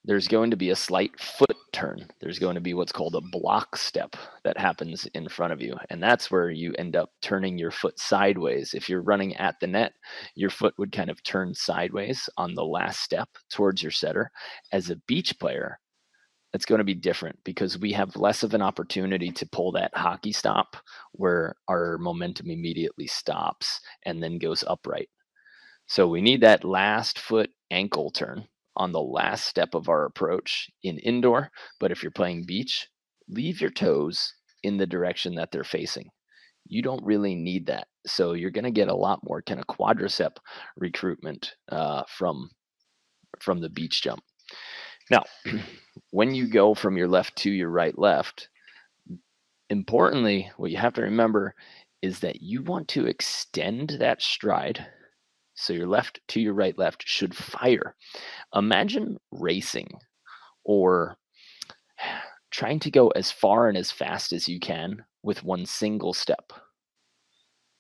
there's going to be a slight foot turn. There's going to be what's called a block step that happens in front of you. And that's where you end up turning your foot sideways. If you're running at the net, your foot would kind of turn sideways on the last step towards your setter. As a beach player, it's going to be different because we have less of an opportunity to pull that hockey stop where our momentum immediately stops and then goes upright. So we need that last foot ankle turn on the last step of our approach in indoor. But if you're playing beach, leave your toes in the direction that they're facing. You don't really need that. So you're going to get a lot more kind of quadricep recruitment uh, from from the beach jump. Now, when you go from your left to your right left, importantly, what you have to remember is that you want to extend that stride. So your left to your right left should fire. Imagine racing or trying to go as far and as fast as you can with one single step.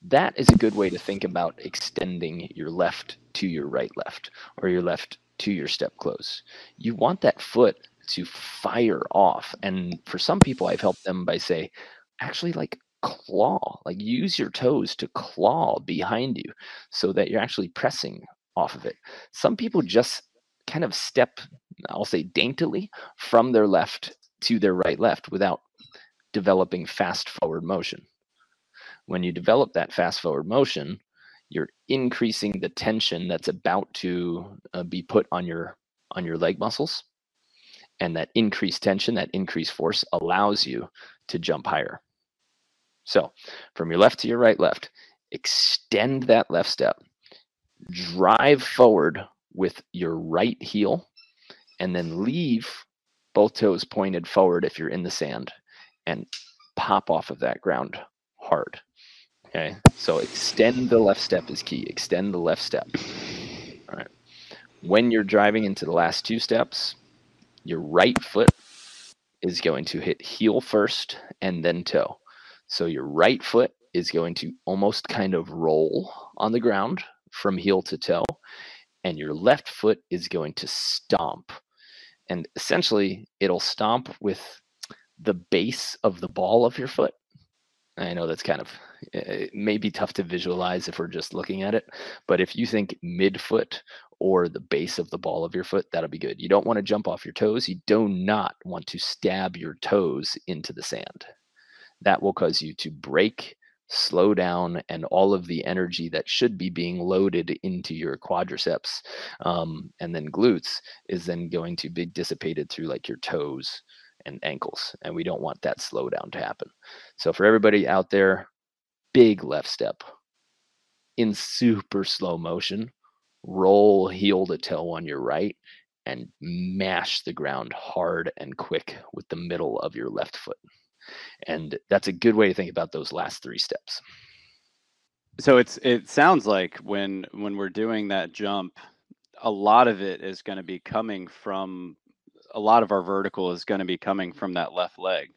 That is a good way to think about extending your left to your right left or your left to your step close. You want that foot to fire off. And for some people, I've helped them by say, actually, like claw, like use your toes to claw behind you so that you're actually pressing off of it. Some people just kind of step, I'll say daintily, from their left to their right left without developing fast forward motion. When you develop that fast forward motion, you're increasing the tension that's about to uh, be put on your on your leg muscles and that increased tension that increased force allows you to jump higher so from your left to your right left extend that left step drive forward with your right heel and then leave both toes pointed forward if you're in the sand and pop off of that ground hard Okay, so extend the left step is key. Extend the left step. All right. When you're driving into the last two steps, your right foot is going to hit heel first and then toe. So your right foot is going to almost kind of roll on the ground from heel to toe, and your left foot is going to stomp. And essentially, it'll stomp with the base of the ball of your foot I know that's kind of eh, eh, it may be tough to visualize if we're just looking at it, but if you think midfoot or the base of the ball of your foot, that'll be good. You don't want to jump off your toes. You do not want to stab your toes into the sand. That will cause you to break, slow down, and all of the energy that should be being loaded into your quadriceps um, and then glutes is then going to be dissipated through like your toes and ankles. And we don't want that slowdown to happen. So for everybody out there, big left step in super slow motion, roll heel to toe on your right and mash the ground hard and quick with the middle of your left foot. And that's a good way to think about those last three steps. So it's it sounds like when when we're doing that jump, a lot of it is going to be coming from a lot of our vertical is going to be coming from that left leg.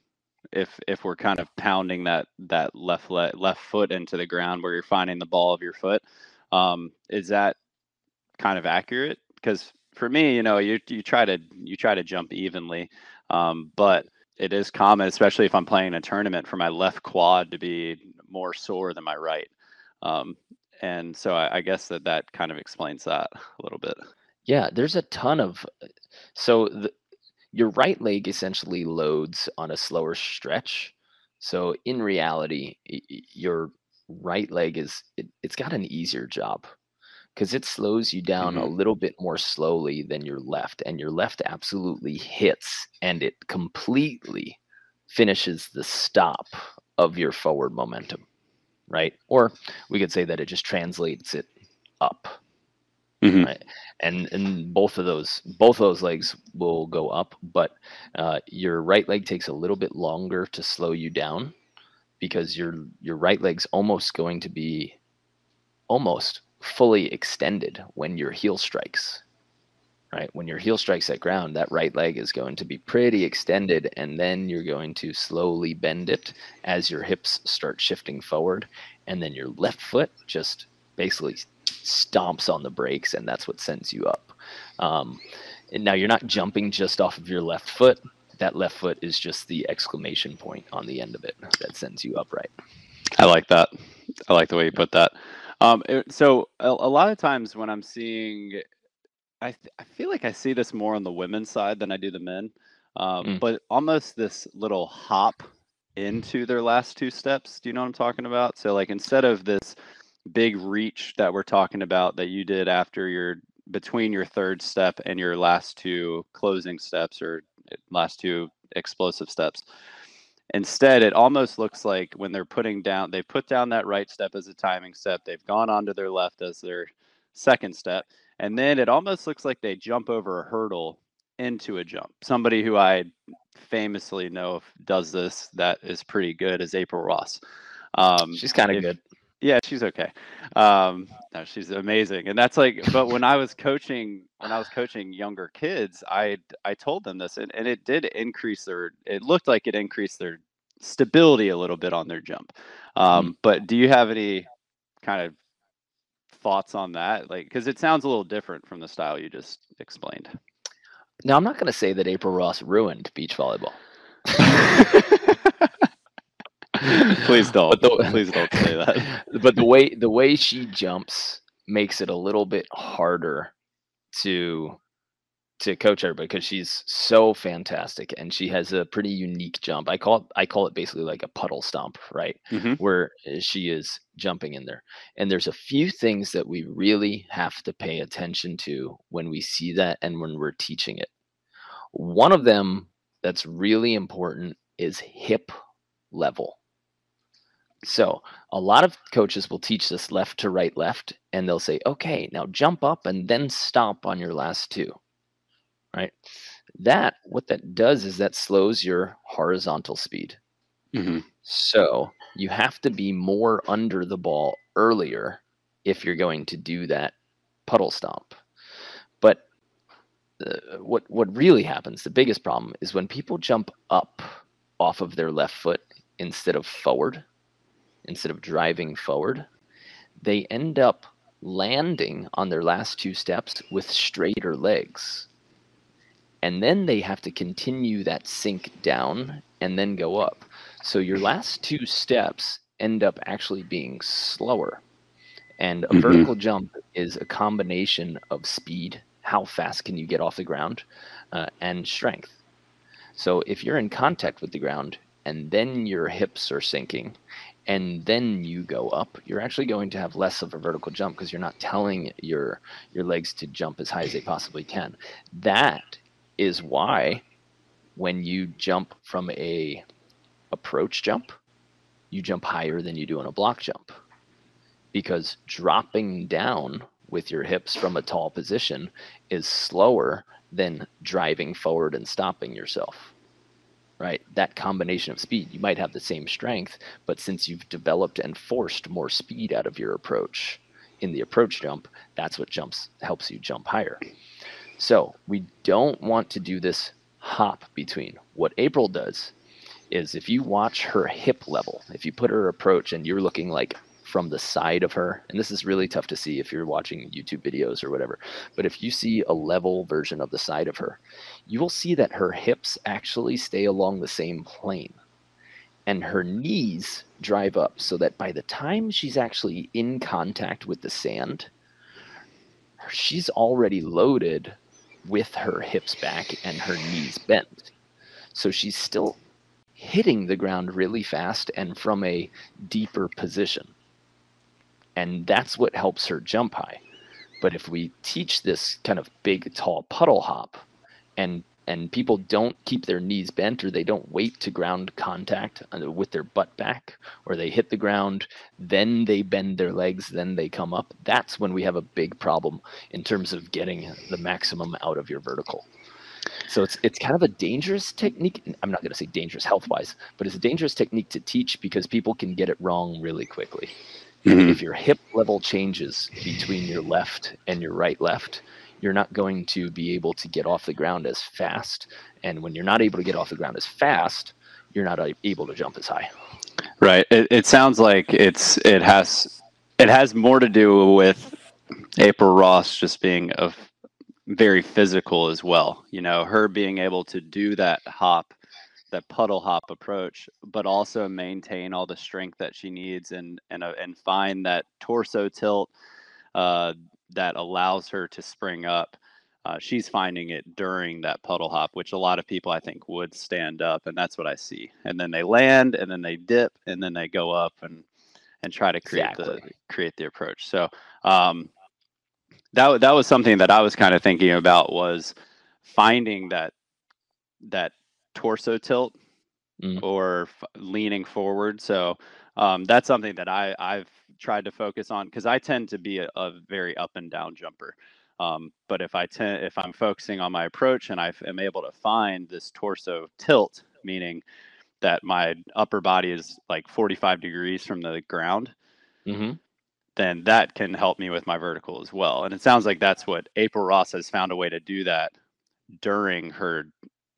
if if we're kind of pounding that that left le- left foot into the ground where you're finding the ball of your foot. Um, is that kind of accurate? Because for me, you know, you you try to you try to jump evenly, um, but it is common, especially if I'm playing a tournament, for my left quad to be more sore than my right. Um, and so I, I guess that that kind of explains that a little bit. Yeah, there's a ton of so the, your right leg essentially loads on a slower stretch. So in reality, your right leg is it, has got an easier job because it slows you down mm-hmm. a little bit more slowly than your left, and your left absolutely hits and it completely finishes the stop of your forward momentum, right? Or we could say that it just translates it up Mm-hmm. Right? And and both of those both of those legs will go up, but uh, your right leg takes a little bit longer to slow you down because your your right leg's almost going to be almost fully extended when your heel strikes. Right? When your heel strikes that ground, that right leg is going to be pretty extended, and then you're going to slowly bend it as your hips start shifting forward, and then your left foot just basically stomps on the brakes, and that's what sends you up. Um, and now you're not jumping just off of your left foot. That left foot is just the exclamation point on the end of it that sends you upright. I like that. I like the way you put that. Um, it, so a, a, lot of times when I'm seeing, I th- I feel like I see this more on the women's side than I do the men. Um, mm. But almost this little hop into their last two steps. Do you know what I'm talking about? So like instead of this big reach that we're talking about that you did after your between your third step and your last two closing steps or eh, last two explosive steps. Instead, it almost looks like when they're putting down, they put down that right step as a timing step. They've gone on to their left as their second step. And then it almost looks like they jump over a hurdle into a jump. Somebody who I famously know does this that is pretty good is April Ross. Um, She's kind of good. Yeah, she's okay. Um, no, she's amazing, and that's like. But when I was coaching, when I was coaching younger kids, I I told them this, and, and it did increase their. It looked like it increased their stability a little bit on their jump. Um, mm But do you have any kind of thoughts on that? Like, because it sounds a little different from the style you just explained. Now, I'm not going to say that April Ross ruined beach volleyball. Please don't. The, Please don't say that. But the way the way she jumps makes it a little bit harder to to coach her because she's so fantastic and she has a pretty unique jump. I call it I call it basically like a puddle stomp, right? Mm-hmm. Where uh, she is jumping in there. And there's a few things that we really have to pay attention to when we see that and when we're teaching it. One of them that's really important is hip level. So a lot of coaches will teach this left to right, left, and they'll say, okay, now jump up and then stop on your last two, right? That, what that does is that slows your horizontal speed. Mm-hmm. So you have to be more under the ball earlier if you're going to do that puddle stomp. But uh, what what really happens, the biggest problem is when people jump up off of their left foot instead of forward instead of driving forward, they end up landing on their last two steps with straighter legs. And then they have to continue that sink down and then go up. So your last two steps end up actually being slower. And a mm-hmm. vertical jump is a combination of speed, how fast can you get off the ground, uh, and strength. So if you're in contact with the ground and then your hips are sinking and then you go up, you're actually going to have less of a vertical jump because you're not telling your your legs to jump as high as they possibly can. That is why when you jump from a approach jump, you jump higher than you do in a block jump. Because dropping down with your hips from a tall position is slower than driving forward and stopping yourself right? That combination of speed, you might have the same strength, but since you've developed and forced more speed out of your approach in the approach jump, that's what jumps helps you jump higher. So we don't want to do this hop between. What April does is if you watch her hip level, if you put her approach and you're looking like from the side of her, and this is really tough to see if you're watching YouTube videos or whatever, but if you see a level version of the side of her, you will see that her hips actually stay along the same plane and her knees drive up so that by the time she's actually in contact with the sand, she's already loaded with her hips back and her knees bent. So she's still hitting the ground really fast and from a deeper position. And that's what helps her jump high. But if we teach this kind of big, tall puddle hop and and people don't keep their knees bent or they don't wait to ground contact uh, with their butt back or they hit the ground then they bend their legs then they come up that's when we have a big problem in terms of getting the maximum out of your vertical so it's it's kind of a dangerous technique i'm not going to say dangerous health wise but it's a dangerous technique to teach because people can get it wrong really quickly mm-hmm. if your hip level changes between your left and your right left you're not going to be able to get off the ground as fast. And when you're not able to get off the ground as fast, you're not able to jump as high. Right. It, it sounds like it's it has it has more to do with April Ross just being of very physical as well. You know, her being able to do that hop, that puddle hop approach, but also maintain all the strength that she needs and and uh, and find that torso tilt, uh, that allows her to spring up. Uh, she's finding it during that puddle hop, which a lot of people I think would stand up, and that's what I see. And then they land, and then they dip, and then they go up and and try to create exactly. the create the approach. So um, that that was something that I was kind of thinking about was finding that that torso tilt mm. or f- leaning forward. So um, that's something that I I've tried to focus on because I tend to be a, a, very up and down jumper. Um, but if I tend if I'm focusing on my approach and I am able to find this torso tilt, meaning that my upper body is like 45 degrees from the ground, mm-hmm. then that can help me with my vertical as well. And it sounds like that's what April Ross has found a way to do that during her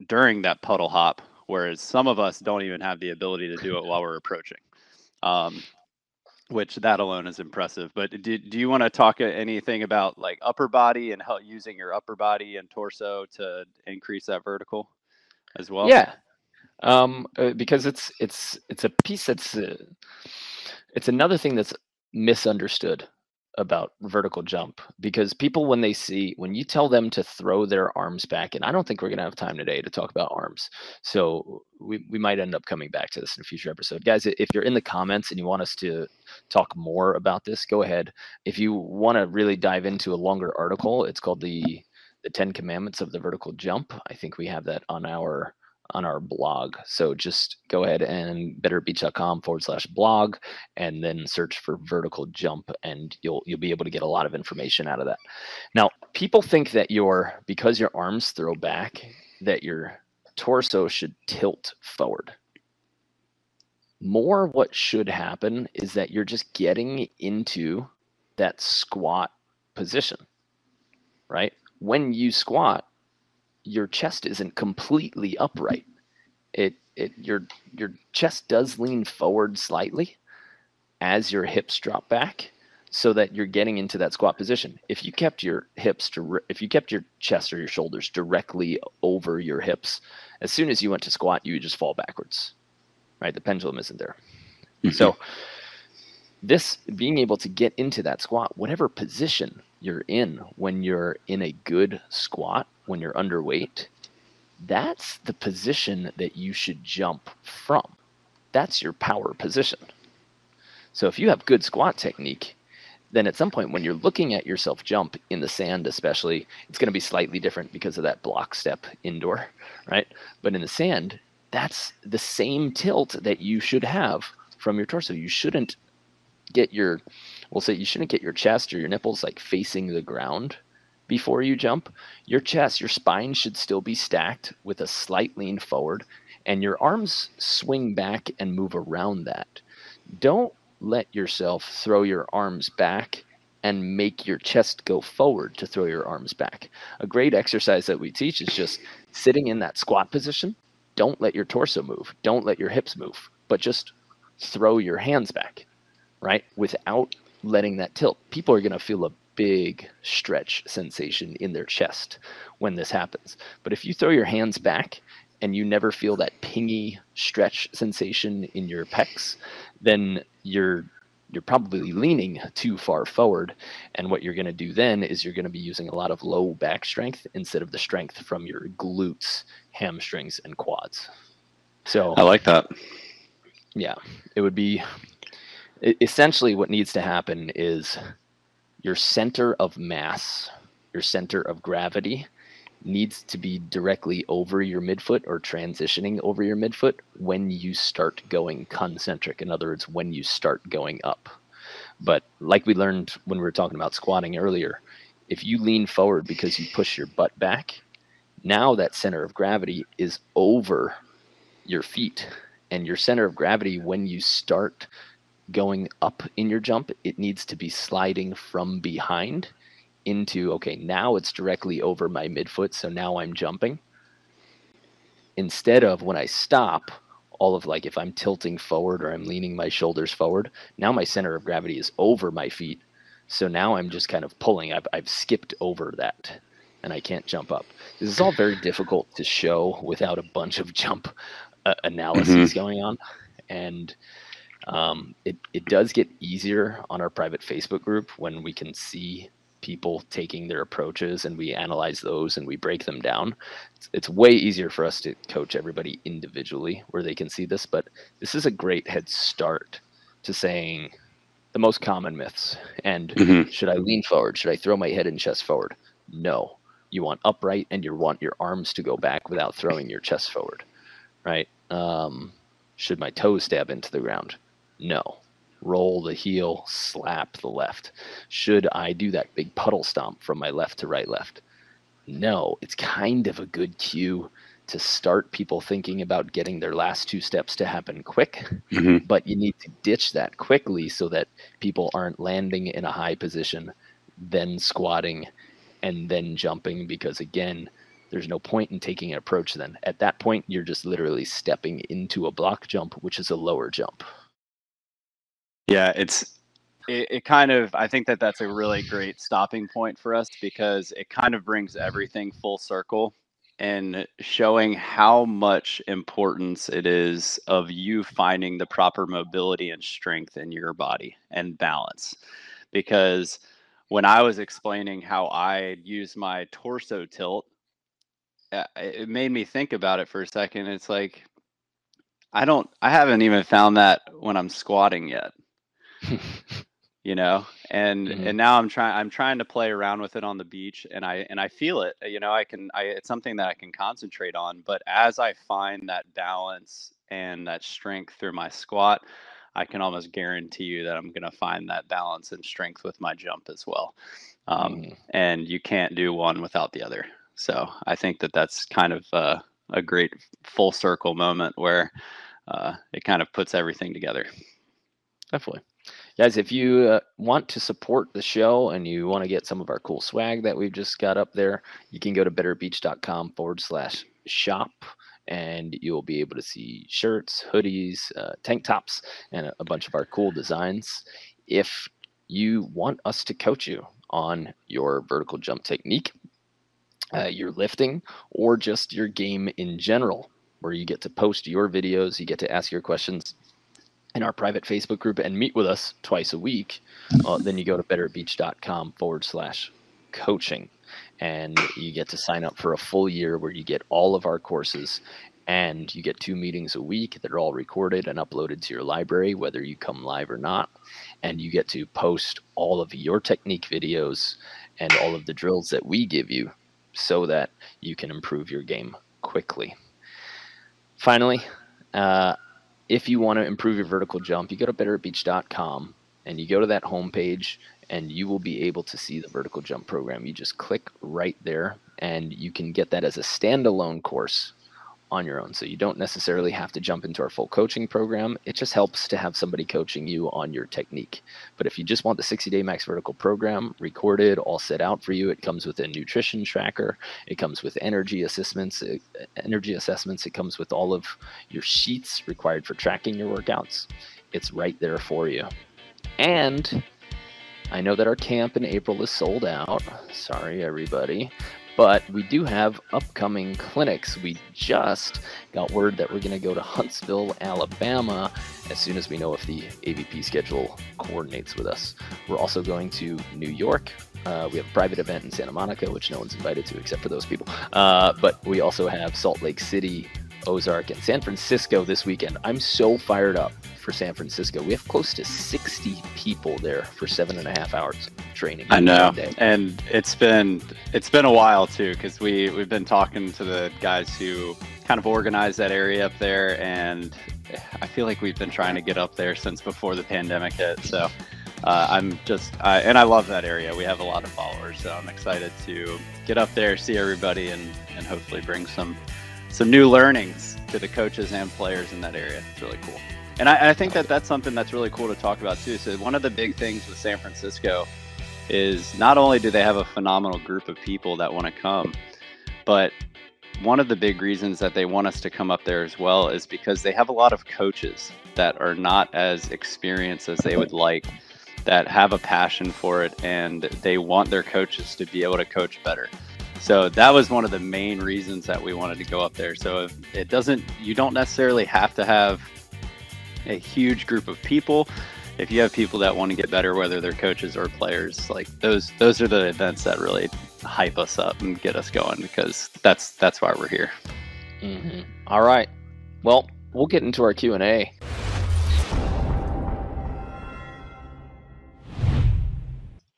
during that puddle hop, whereas some of us don't even have the ability to do it while we're approaching um, which that alone is impressive. But do, do you want to talk anything about like upper body and how using your upper body and torso to increase that vertical as well? Yeah, um, uh, because it's it's it's a piece that's uh, it's another thing that's misunderstood about vertical jump because people when they see when you tell them to throw their arms back and i don't think we're going to have time today to talk about arms so we, we might end up coming back to this in a future episode. Guys if you're in the comments and you want us to talk more about this go ahead. If you want to really dive into a longer article it's called the the 10 commandments of the vertical jump. I think we have that on our on our blog. So just go ahead and betterbeach.com forward slash blog and then search for vertical jump and you'll you'll be able to get a lot of information out of that. Now, people think that your because your arms throw back, that your torso should tilt forward. More what should happen is that you're just getting into that squat position. Right? When you squat, your chest isn't completely upright. It it your your chest does lean forward slightly as your hips drop back so that you're getting into that squat position. If you kept your hips to if you kept your chest or your shoulders directly over your hips, as soon as you went to squat, you would just fall backwards. Right? The pendulum isn't there. Mm-hmm. So this being able to get into that squat, whatever position you're in when you're in a good squat, when you're underweight, that's the position that you should jump from. That's your power position. So if you have good squat technique, then at some point when you're looking at yourself jump in the sand, especially, it's going to be slightly different because of that block step indoor, right? But in the sand, that's the same tilt that you should have from your torso. You shouldn't get your, we'll say, you shouldn't get your chest or your nipples like facing the ground before you jump, your chest, your spine should still be stacked with a slight lean forward, and your arms swing back and move around that. Don't let yourself throw your arms back and make your chest go forward to throw your arms back. A great exercise that we teach is just sitting in that squat position don't let your torso move, don't let your hips move, but just throw your hands back, right? Without letting that tilt. People are going to feel a big stretch sensation in their chest when this happens. But if you throw your hands back and you never feel that pingy stretch sensation in your pecs, then you're you're probably leaning too far forward. And what you're going to do then is you're going to be using a lot of low back strength instead of the strength from your glutes, hamstrings, and quads. So I like that. Yeah, it would be essentially what needs to happen is your center of mass, your center of gravity needs to be directly over your midfoot or transitioning over your midfoot when you start going concentric. In other words, when you start going up. But like we learned when we were talking about squatting earlier, if you lean forward because you push your butt back, now that center of gravity is over your feet. And your center of gravity, when you start going up in your jump, it needs to be sliding from behind into okay, now it's directly over my midfoot, so now I'm jumping. Instead of when I stop, all of like if I'm tilting forward or I'm leaning my shoulders forward, now my center of gravity is over my feet. So now I'm just kind of pulling. I've, I've skipped over that and I can't jump up. This is all very difficult to show without a bunch of jump uh, analyses mm-hmm. going on. And um, it, it does get easier on our private Facebook group when we can see people taking their approaches and we analyze those and we break them down. It's, it's, way easier for us to coach everybody individually where they can see this, but this is a great head start to saying the most common myths. And mm-hmm. should I lean forward? Should I throw my head and chest forward? No. You want upright and you want your arms to go back without throwing your chest forward, right? Um, should my toes stab into the ground? No roll the heel, slap the left. Should I do that big puddle stomp from my left to right left? No, it's kind of a good cue to start people thinking about getting their last two steps to happen quick, mm-hmm. but you need to ditch that quickly so that people aren't landing in a high position, then squatting, and then jumping because again, there's no point in taking an approach then. At that point, you're just literally stepping into a block jump, which is a lower jump. Yeah, it's it, it kind of I think that that's a really great stopping point for us because it kind of brings everything full circle and showing how much importance it is of you finding the proper mobility and strength in your body and balance because when I was explaining how I use my torso tilt, it made me think about it for a second. It's like I don't, I haven't even found that when I'm squatting yet. you know and mm-hmm. and now i'm trying i'm trying to play around with it on the beach and i and i feel it you know i can i it's something that i can concentrate on but as i find that balance and that strength through my squat i can almost guarantee you that i'm going to find that balance and strength with my jump as well um, mm. and you can't do one without the other so i think that that's kind of uh, a great full circle moment where uh, it kind of puts everything together definitely guys if you uh, want to support the show and you want to get some of our cool swag that we've just got up there you can go to betterbeach.com forward slash shop and you'll be able to see shirts hoodies uh, tank tops and a, a bunch of our cool designs. If you want us to coach you on your vertical jump technique uh, your lifting or just your game in general where you get to post your videos you get to ask your questions in our private Facebook group and meet with us twice a week, uh, then you go to betterbeach.com forward slash coaching. And you get to sign up for a full year where you get all of our courses and you get two meetings a week that are all recorded and uploaded to your library, whether you come live or not. And you get to post all of your technique videos and all of the drills that we give you so that you can improve your game quickly. Finally, uh, if you want to improve your vertical jump, you go to betterbeach.com and you go to that homepage and you will be able to see the vertical jump program. You just click right there and you can get that as a standalone course on your own. So you don't necessarily have to jump into our full coaching program. It just helps to have somebody coaching you on your technique. But if you just want the 60 day max vertical program recorded, all set out for you, it comes with a nutrition tracker. It comes with energy assessments. Energy assessments. It comes with all of your sheets required for tracking your workouts. It's right there for you. And I know that our camp in April is sold out. Sorry, everybody. But we do have upcoming clinics. We just got word that we're going to go to Huntsville, Alabama, as soon as we know if the AVP schedule coordinates with us. We're also going to New York. Uh, we have a private event in Santa Monica, which no one's invited to except for those people. Uh, but we also have Salt Lake City, Ozark, and San Francisco this weekend. I'm so fired up for San Francisco. We have close to 60 people there for seven and a half hours training. I know, and it's been it's been a while too because we we've been talking to the guys who kind of organize that area up there, and I feel like we've been trying to get up there since before the pandemic hit. So. Uh, I'm just, I, and I love that area. We have a lot of followers, so I'm excited to get up there, see everybody, and, and hopefully bring some some new learnings to the coaches and players in that area. It's really cool. And I, I, think that that's something that's really cool to talk about too. So one of the big things with San Francisco is not only do they have a phenomenal group of people that want to come, but one of the big reasons that they want us to come up there as well is because they have a lot of coaches that are not as experienced as they would like that have a passion for it and they want their coaches to be able to coach better. So that was one of the main reasons that we wanted to go up there. So it doesn't, you don't necessarily have to have a huge group of people. If you have people that want to get better, whether they're coaches or players, like those, those are the events that really hype us up and get us going because that's that's why we're here. Mm-hmm. All right. Well, we'll get into our Q and A.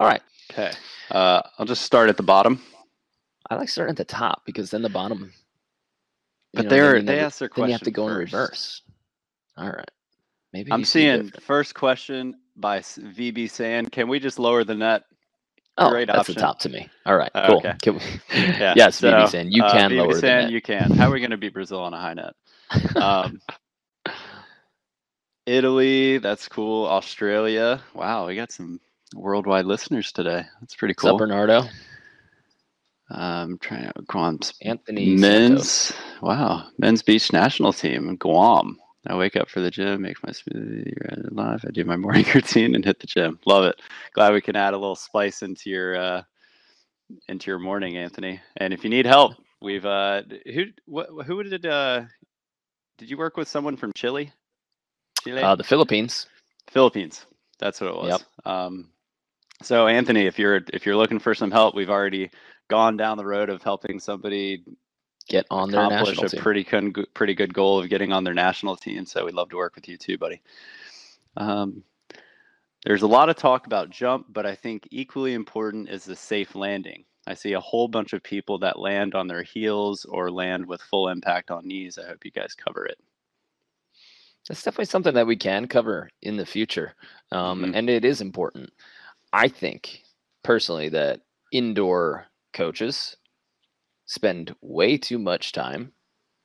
All right. Okay. Uh, I'll just start at the bottom. I like starting at the top because then the bottom. But they're they ask their question. Then you have to go first. in reverse. All right. Maybe I'm seeing first question by VB saying, "Can we just lower the net?" Oh, Great that's option. the top to me. All right, cool. Okay. Can we... yeah. Yes, so, VB saying you uh, can uh, lower the net. VB Sand, you can. How are we going to beat Brazil on a high net? Um, Italy, that's cool. Australia, wow, we got some worldwide listeners today. That's pretty cool. What's up, Bernardo? Um, trying to Guam. Anthony men's Santos. wow men's beach national team Guam. I wake up for the gym, make my smoothie, right live. I do my morning routine and hit the gym. Love it. Glad we can add a little spice into your uh, into your morning, Anthony. And if you need help, we've uh, who what who did uh, did you work with someone from Chile? Chile? Uh, the Philippines. Philippines. That's what it was. Yep. Um, so Anthony, if you're if you're looking for some help, we've already gone down the road of helping somebody get on their national a team. pretty con- pretty good goal of getting on their national team. So we'd love to work with you too, buddy. Um, there's a lot of talk about jump, but I think equally important is the safe landing. I see a whole bunch of people that land on their heels or land with full impact on knees. I hope you guys cover it. That's definitely something that we can cover in the future. Um, mm-hmm. And it is important. I think personally that indoor coaches spend way too much time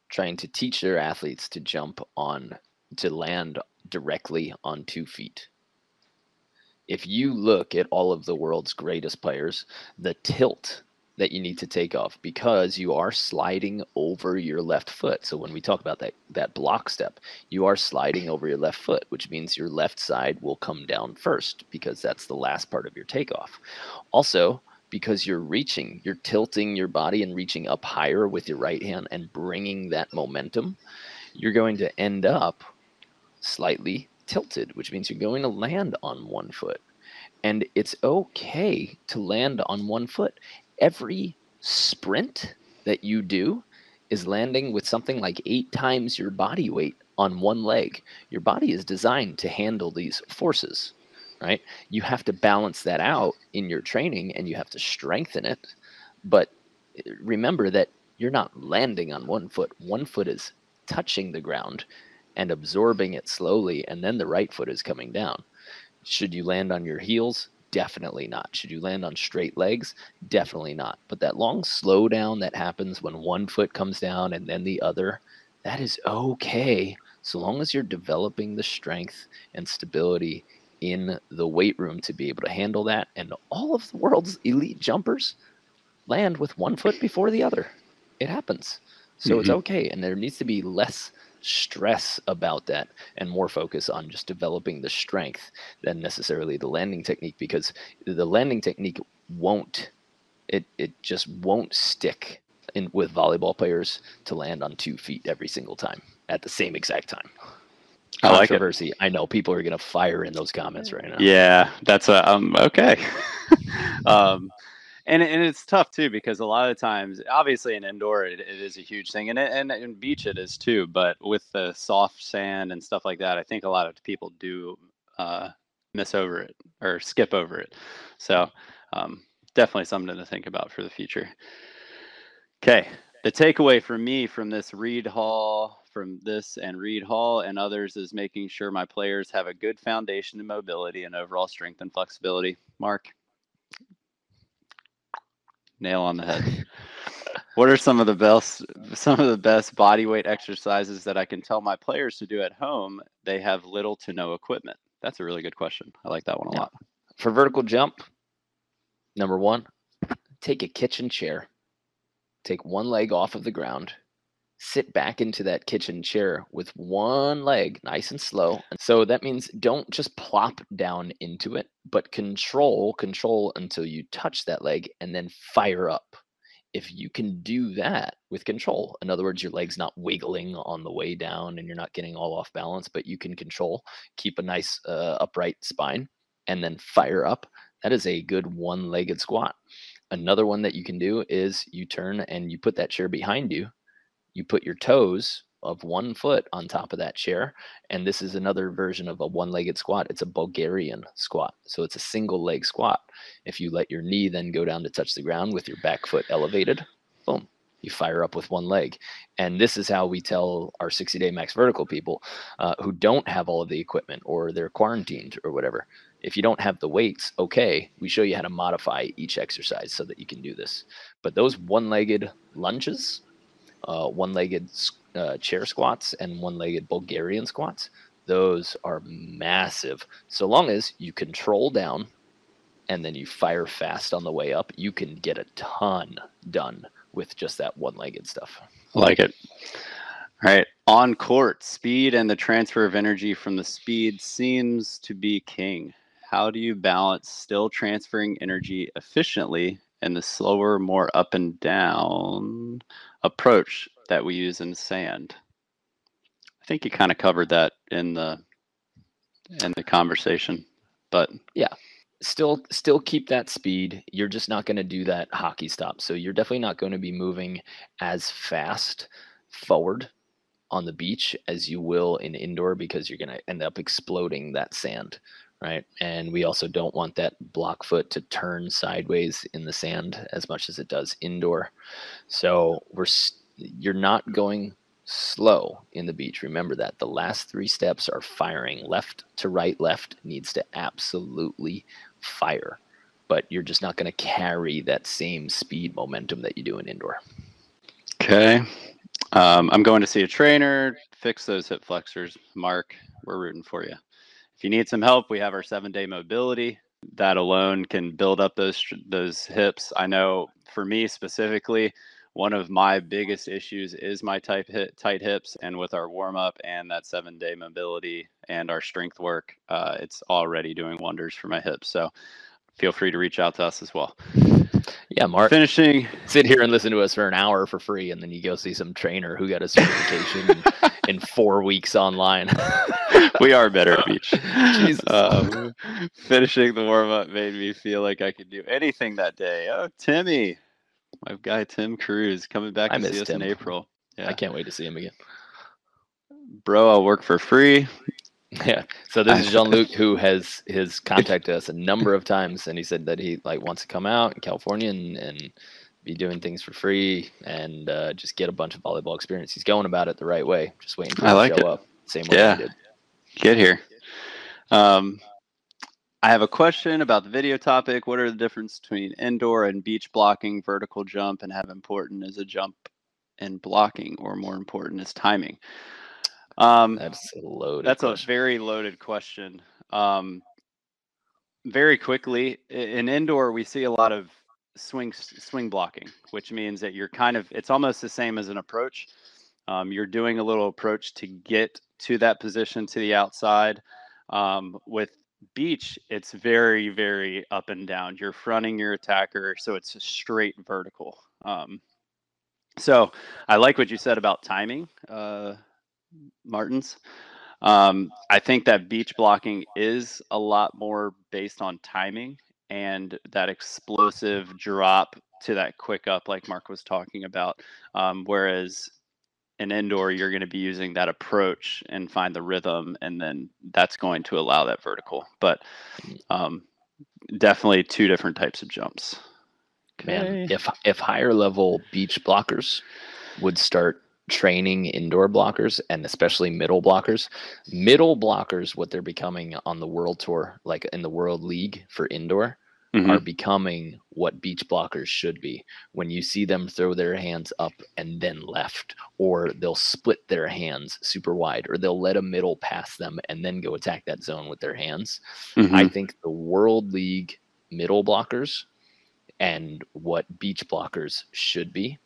trying to teach their athletes to jump on to land directly on two feet. If you look at all of the world's greatest players, the tilt that you need to take off because you are sliding over your left foot. So when we talk about that that block step, you are sliding over your left foot, which means your left side will come down first because that's the last part of your takeoff. Also, because you're reaching, you're tilting your body and reaching up higher with your right hand and bringing that momentum, you're going to end up slightly tilted, which means you're going to land on one foot. And it's okay to land on one foot. Every sprint that you do is landing with something like eight times your body weight on one leg. Your body is designed to handle these forces right? You have to balance that out in your training and you have to strengthen it. But eh, remember that you're not landing on one foot. One foot is touching the ground and absorbing it slowly, and then the right foot is coming down. Should you land on your heels? Definitely not. Should you land on straight legs? Definitely not. But that long slowdown that happens when one foot comes down and then the other, that is okay so long as you're developing the strength and stability in the weight room to be able to handle that. And all of the world's elite jumpers land with one foot before the other. It happens. So mm-hmm. it's okay. And there needs to be less stress about that and more focus on just developing the strength than necessarily the landing technique because the landing technique won't it it just won't stick in with volleyball players to land on two feet every single time at the same exact time. I like controversy. I know people are going to fire in those comments right now. Yeah, that's a, um okay. um, and and it's tough too because a lot of times, obviously, in indoor it, it is a huge thing, and it, and in beach it is too. But with the soft sand and stuff like that, I think a lot of people do uh, miss over it or skip over it. So um, definitely something to think about for the future. Okay, the takeaway for me from this Reed Hall from this and Reed Hall and others is making sure my players have a good foundation in mobility and overall strength and flexibility. Mark, nail on the head. what are some of the best some of the best body weight exercises that I can tell my players to do at home? They have little to no equipment. That's a really good question. I like that one a yeah. lot. For vertical jump, number one, take a kitchen chair. Take one leg off of the ground sit back into that kitchen chair with one leg nice and slow. And so that means don't just plop down into it, but control, control until you touch that leg and then fire up. If you can do that with control, in other words, your leg's not wiggling on the way down and you're not getting all off balance, but you can control, keep a nice uh, upright spine, and then fire up. That is a good one legged squat. Another one that you can do is you turn and you put that chair behind you you put your toes of one foot on top of that chair. And this is another version of a one legged squat. It's a Bulgarian squat. So it's a single leg squat. If you let your knee then go down to touch the ground with your back foot elevated, boom, you fire up with one leg. And this is how we tell our 60 day max vertical people uh, who don't have all of the equipment or they're quarantined or whatever. If you don't have the weights, okay, we show you how to modify each exercise so that you can do this. But those one legged lunges, uh, one-legged uh, chair squats and one-legged Bulgarian squats. Those are massive. So long as you control down and then you fire fast on the way up, you can get a ton done with just that one-legged stuff. I like it. All right. On court, speed and the transfer of energy from the speed seems to be king. How do you balance still transferring energy efficiently and the slower, more up and down approach that we use in sand. I think you kind of covered that in the in the conversation, but yeah, still still keep that speed. You're just not going to do that hockey stop. So you're definitely not going to be moving as fast forward on the beach as you will in indoor because you're going to end up exploding that sand right? And we also don't want that block foot to turn sideways in the sand as much as it does indoor. So we're you're not going slow in the beach. Remember that the last three steps are firing left to right. Left needs to absolutely fire, but you're just not going to carry that same speed momentum that you do in indoor. Okay. Um, I'm going to see a trainer, fix those hip flexors. Mark, we're rooting for you. If you need some help, we have our seven day mobility. That alone can build up those those hips. I know for me specifically, one of my biggest issues is my tight hip, tight hips, and with our warm up and that seven day mobility and our strength work, uh, it's already doing wonders for my hips. So feel free to reach out to us as well. Yeah, Mark. Finishing. Sit here and listen to us for an hour for free, and then you go see some trainer who got a certification in, in, four weeks online. we are better at beach. Jesus. Um, finishing the warm up made me feel like I could do anything that day. Oh, Timmy, my guy Tim Cruz coming back I to see us Tim. in April. Yeah. I can't wait to see him again. Bro, I'll work for free. Yeah. So this is Jean Luc who has has contacted us a number of times, and he said that he like wants to come out in California and and be doing things for free and uh, just get a bunch of volleyball experience. He's going about it the right way. Just waiting for I like to show it. up. Same way yeah. did. Get here. Um, I have a question about the video topic. What are the difference between indoor and beach blocking, vertical jump, and how important is a jump in blocking, or more important, is timing? Um, that's a loaded. That's question. a very loaded question. Um, very quickly, in indoor, we see a lot of swing swing blocking, which means that you're kind of it's almost the same as an approach. Um, you're doing a little approach to get to that position to the outside. Um, with beach, it's very very up and down. You're fronting your attacker, so it's a straight vertical. Um, so I like what you said about timing, uh, Martins. Um, I think that beach blocking is a lot more based on timing and that explosive drop to that quick up, like Mark was talking about. Um, whereas in indoor, you're going to be using that approach and find the rhythm, and then that's going to allow that vertical. But um, definitely two different types of jumps. Man, if if higher level beach blockers would start training indoor blockers and especially middle blockers. Middle blockers, what they're becoming on the world tour, like in the world league for indoor, mm-hmm. are becoming what beach blockers should be. When you see them throw their hands up and then left, or they'll split their hands super wide, or they'll let a middle pass them and then go attack that zone with their hands. Mm-hmm. I think the world league middle blockers and what beach blockers should be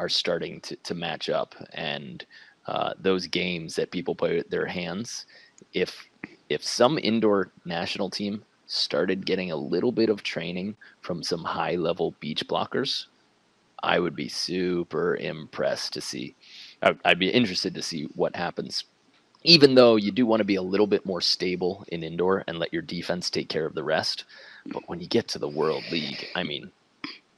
are starting to, to match up and uh, those games that people play with their hands if if some indoor national team started getting a little bit of training from some high level beach blockers i would be super impressed to see. I'd be interested to see what happens. Even though you do want to be a little bit more stable in indoor and let your defense take care of the rest but when you get to the world league i mean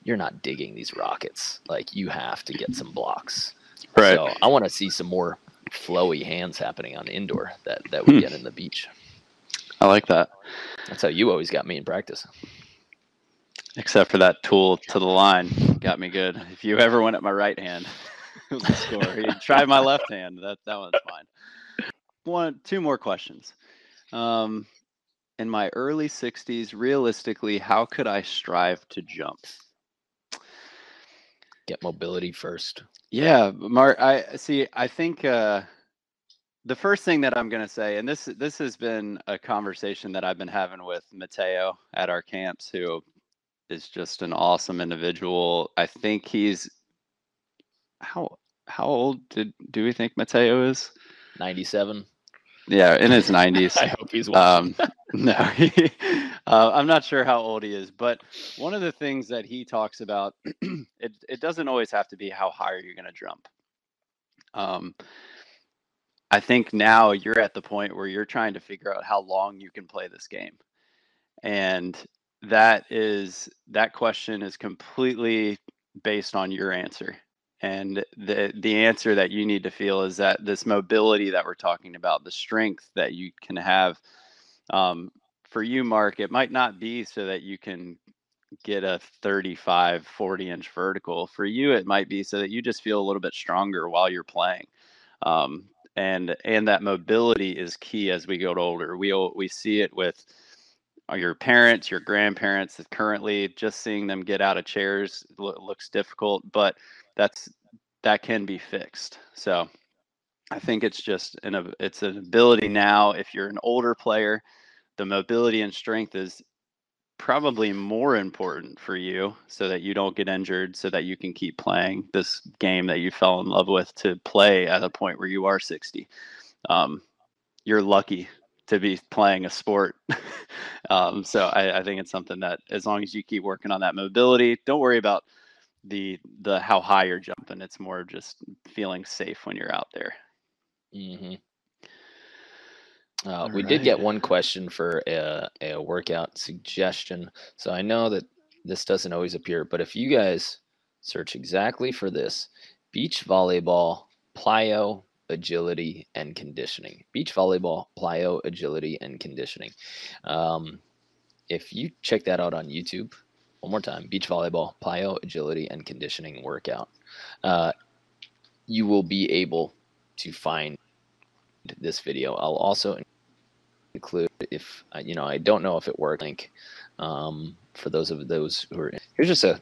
you're not digging these rockets. Like you have to get some blocks. Right. So I want to see some more flowy hands happening on indoor that that we hmm. get in the beach. I like that. That's how you always got me in practice. Except for that tool to the line got me good. If you ever went at my right hand, it was a score. You tried my left hand. That that one's fine. One, two more questions. Um, in my early 60s, realistically, how could I strive to jump? Get mobility first. Yeah, Mark. I see. I think uh, the first thing that I'm going to say, and this this has been a conversation that I've been having with Mateo at our camps, who is just an awesome individual. I think he's how how old did do we think Mateo is? Ninety seven. Yeah, in his 90s. I hope he's um, no, uh, I'm not sure how old he is, but one of the things that he talks about, it it doesn't always have to be how high are you going to jump. Um, I think now you're at the point where you're trying to figure out how long you can play this game, and that is that question is completely based on your answer. And the the answer that you need to feel is that this mobility that we're talking about, the strength that you can have. Um, for you, Mark, it might not be so that you can get a 35, 40 inch vertical. For you, it might be so that you just feel a little bit stronger while you're playing. Um, and and that mobility is key as we get older. We we see it with uh, your parents, your grandparents. Currently, just seeing them get out of chairs looks difficult, but that's that can be fixed. So I think it's just an it's an ability now. If you're an older player, the mobility and strength is probably more important for you so that you don't get injured so that you can keep playing this game that you fell in love with to play at a point where you are 60 um, you're lucky to be playing a sport um, so I, I think it's something that as long as you keep working on that mobility don't worry about the the how high you're jumping. It's more just feeling safe when you're out there. Mm-hmm. Uh, we right. did get one question for a, a workout suggestion. So I know that this doesn't always appear, but if you guys search exactly for this beach volleyball, plyo, agility, and conditioning. Beach volleyball, plyo, agility, and conditioning. Um, if you check that out on YouTube, one more time beach volleyball, plyo, agility, and conditioning workout. Uh, you will be able to find this video. I'll also include if you know I don't know if it worked link um, for those of those who are here's just a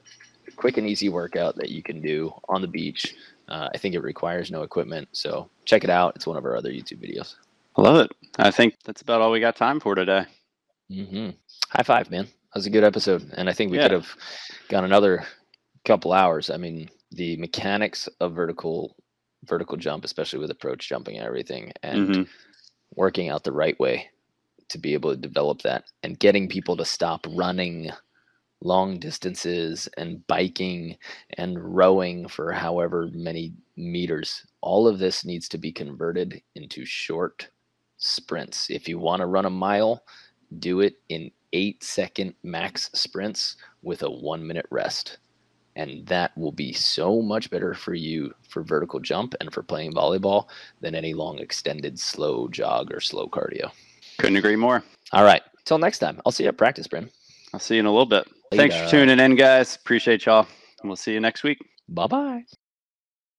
quick and easy workout that you can do on the beach Uh, I think it requires no equipment. So check it out. It's one of our other YouTube videos. I love it. I think that's about all we got time for today. hmm High five, man. That was a good episode. And I think we Yeah. could have gone another couple hours. I mean, the mechanics of vertical vertical jump, especially with approach jumping and everything, and Mhm. working out the right way to be able to develop that and getting people to stop running long distances and biking and rowing for however many meters. All of this needs to be converted into short sprints. If you want to run a mile, do it in eight second max sprints with a one minute rest. And that will be so much better for you for vertical jump and for playing volleyball than any long extended slow jog or slow cardio. Couldn't agree more. All right. Till next time. I'll see you at practice, Bryn. I'll see you in a little bit. Thanks for tuning in, guys. Appreciate y'all. And we'll see you next week. Bye bye.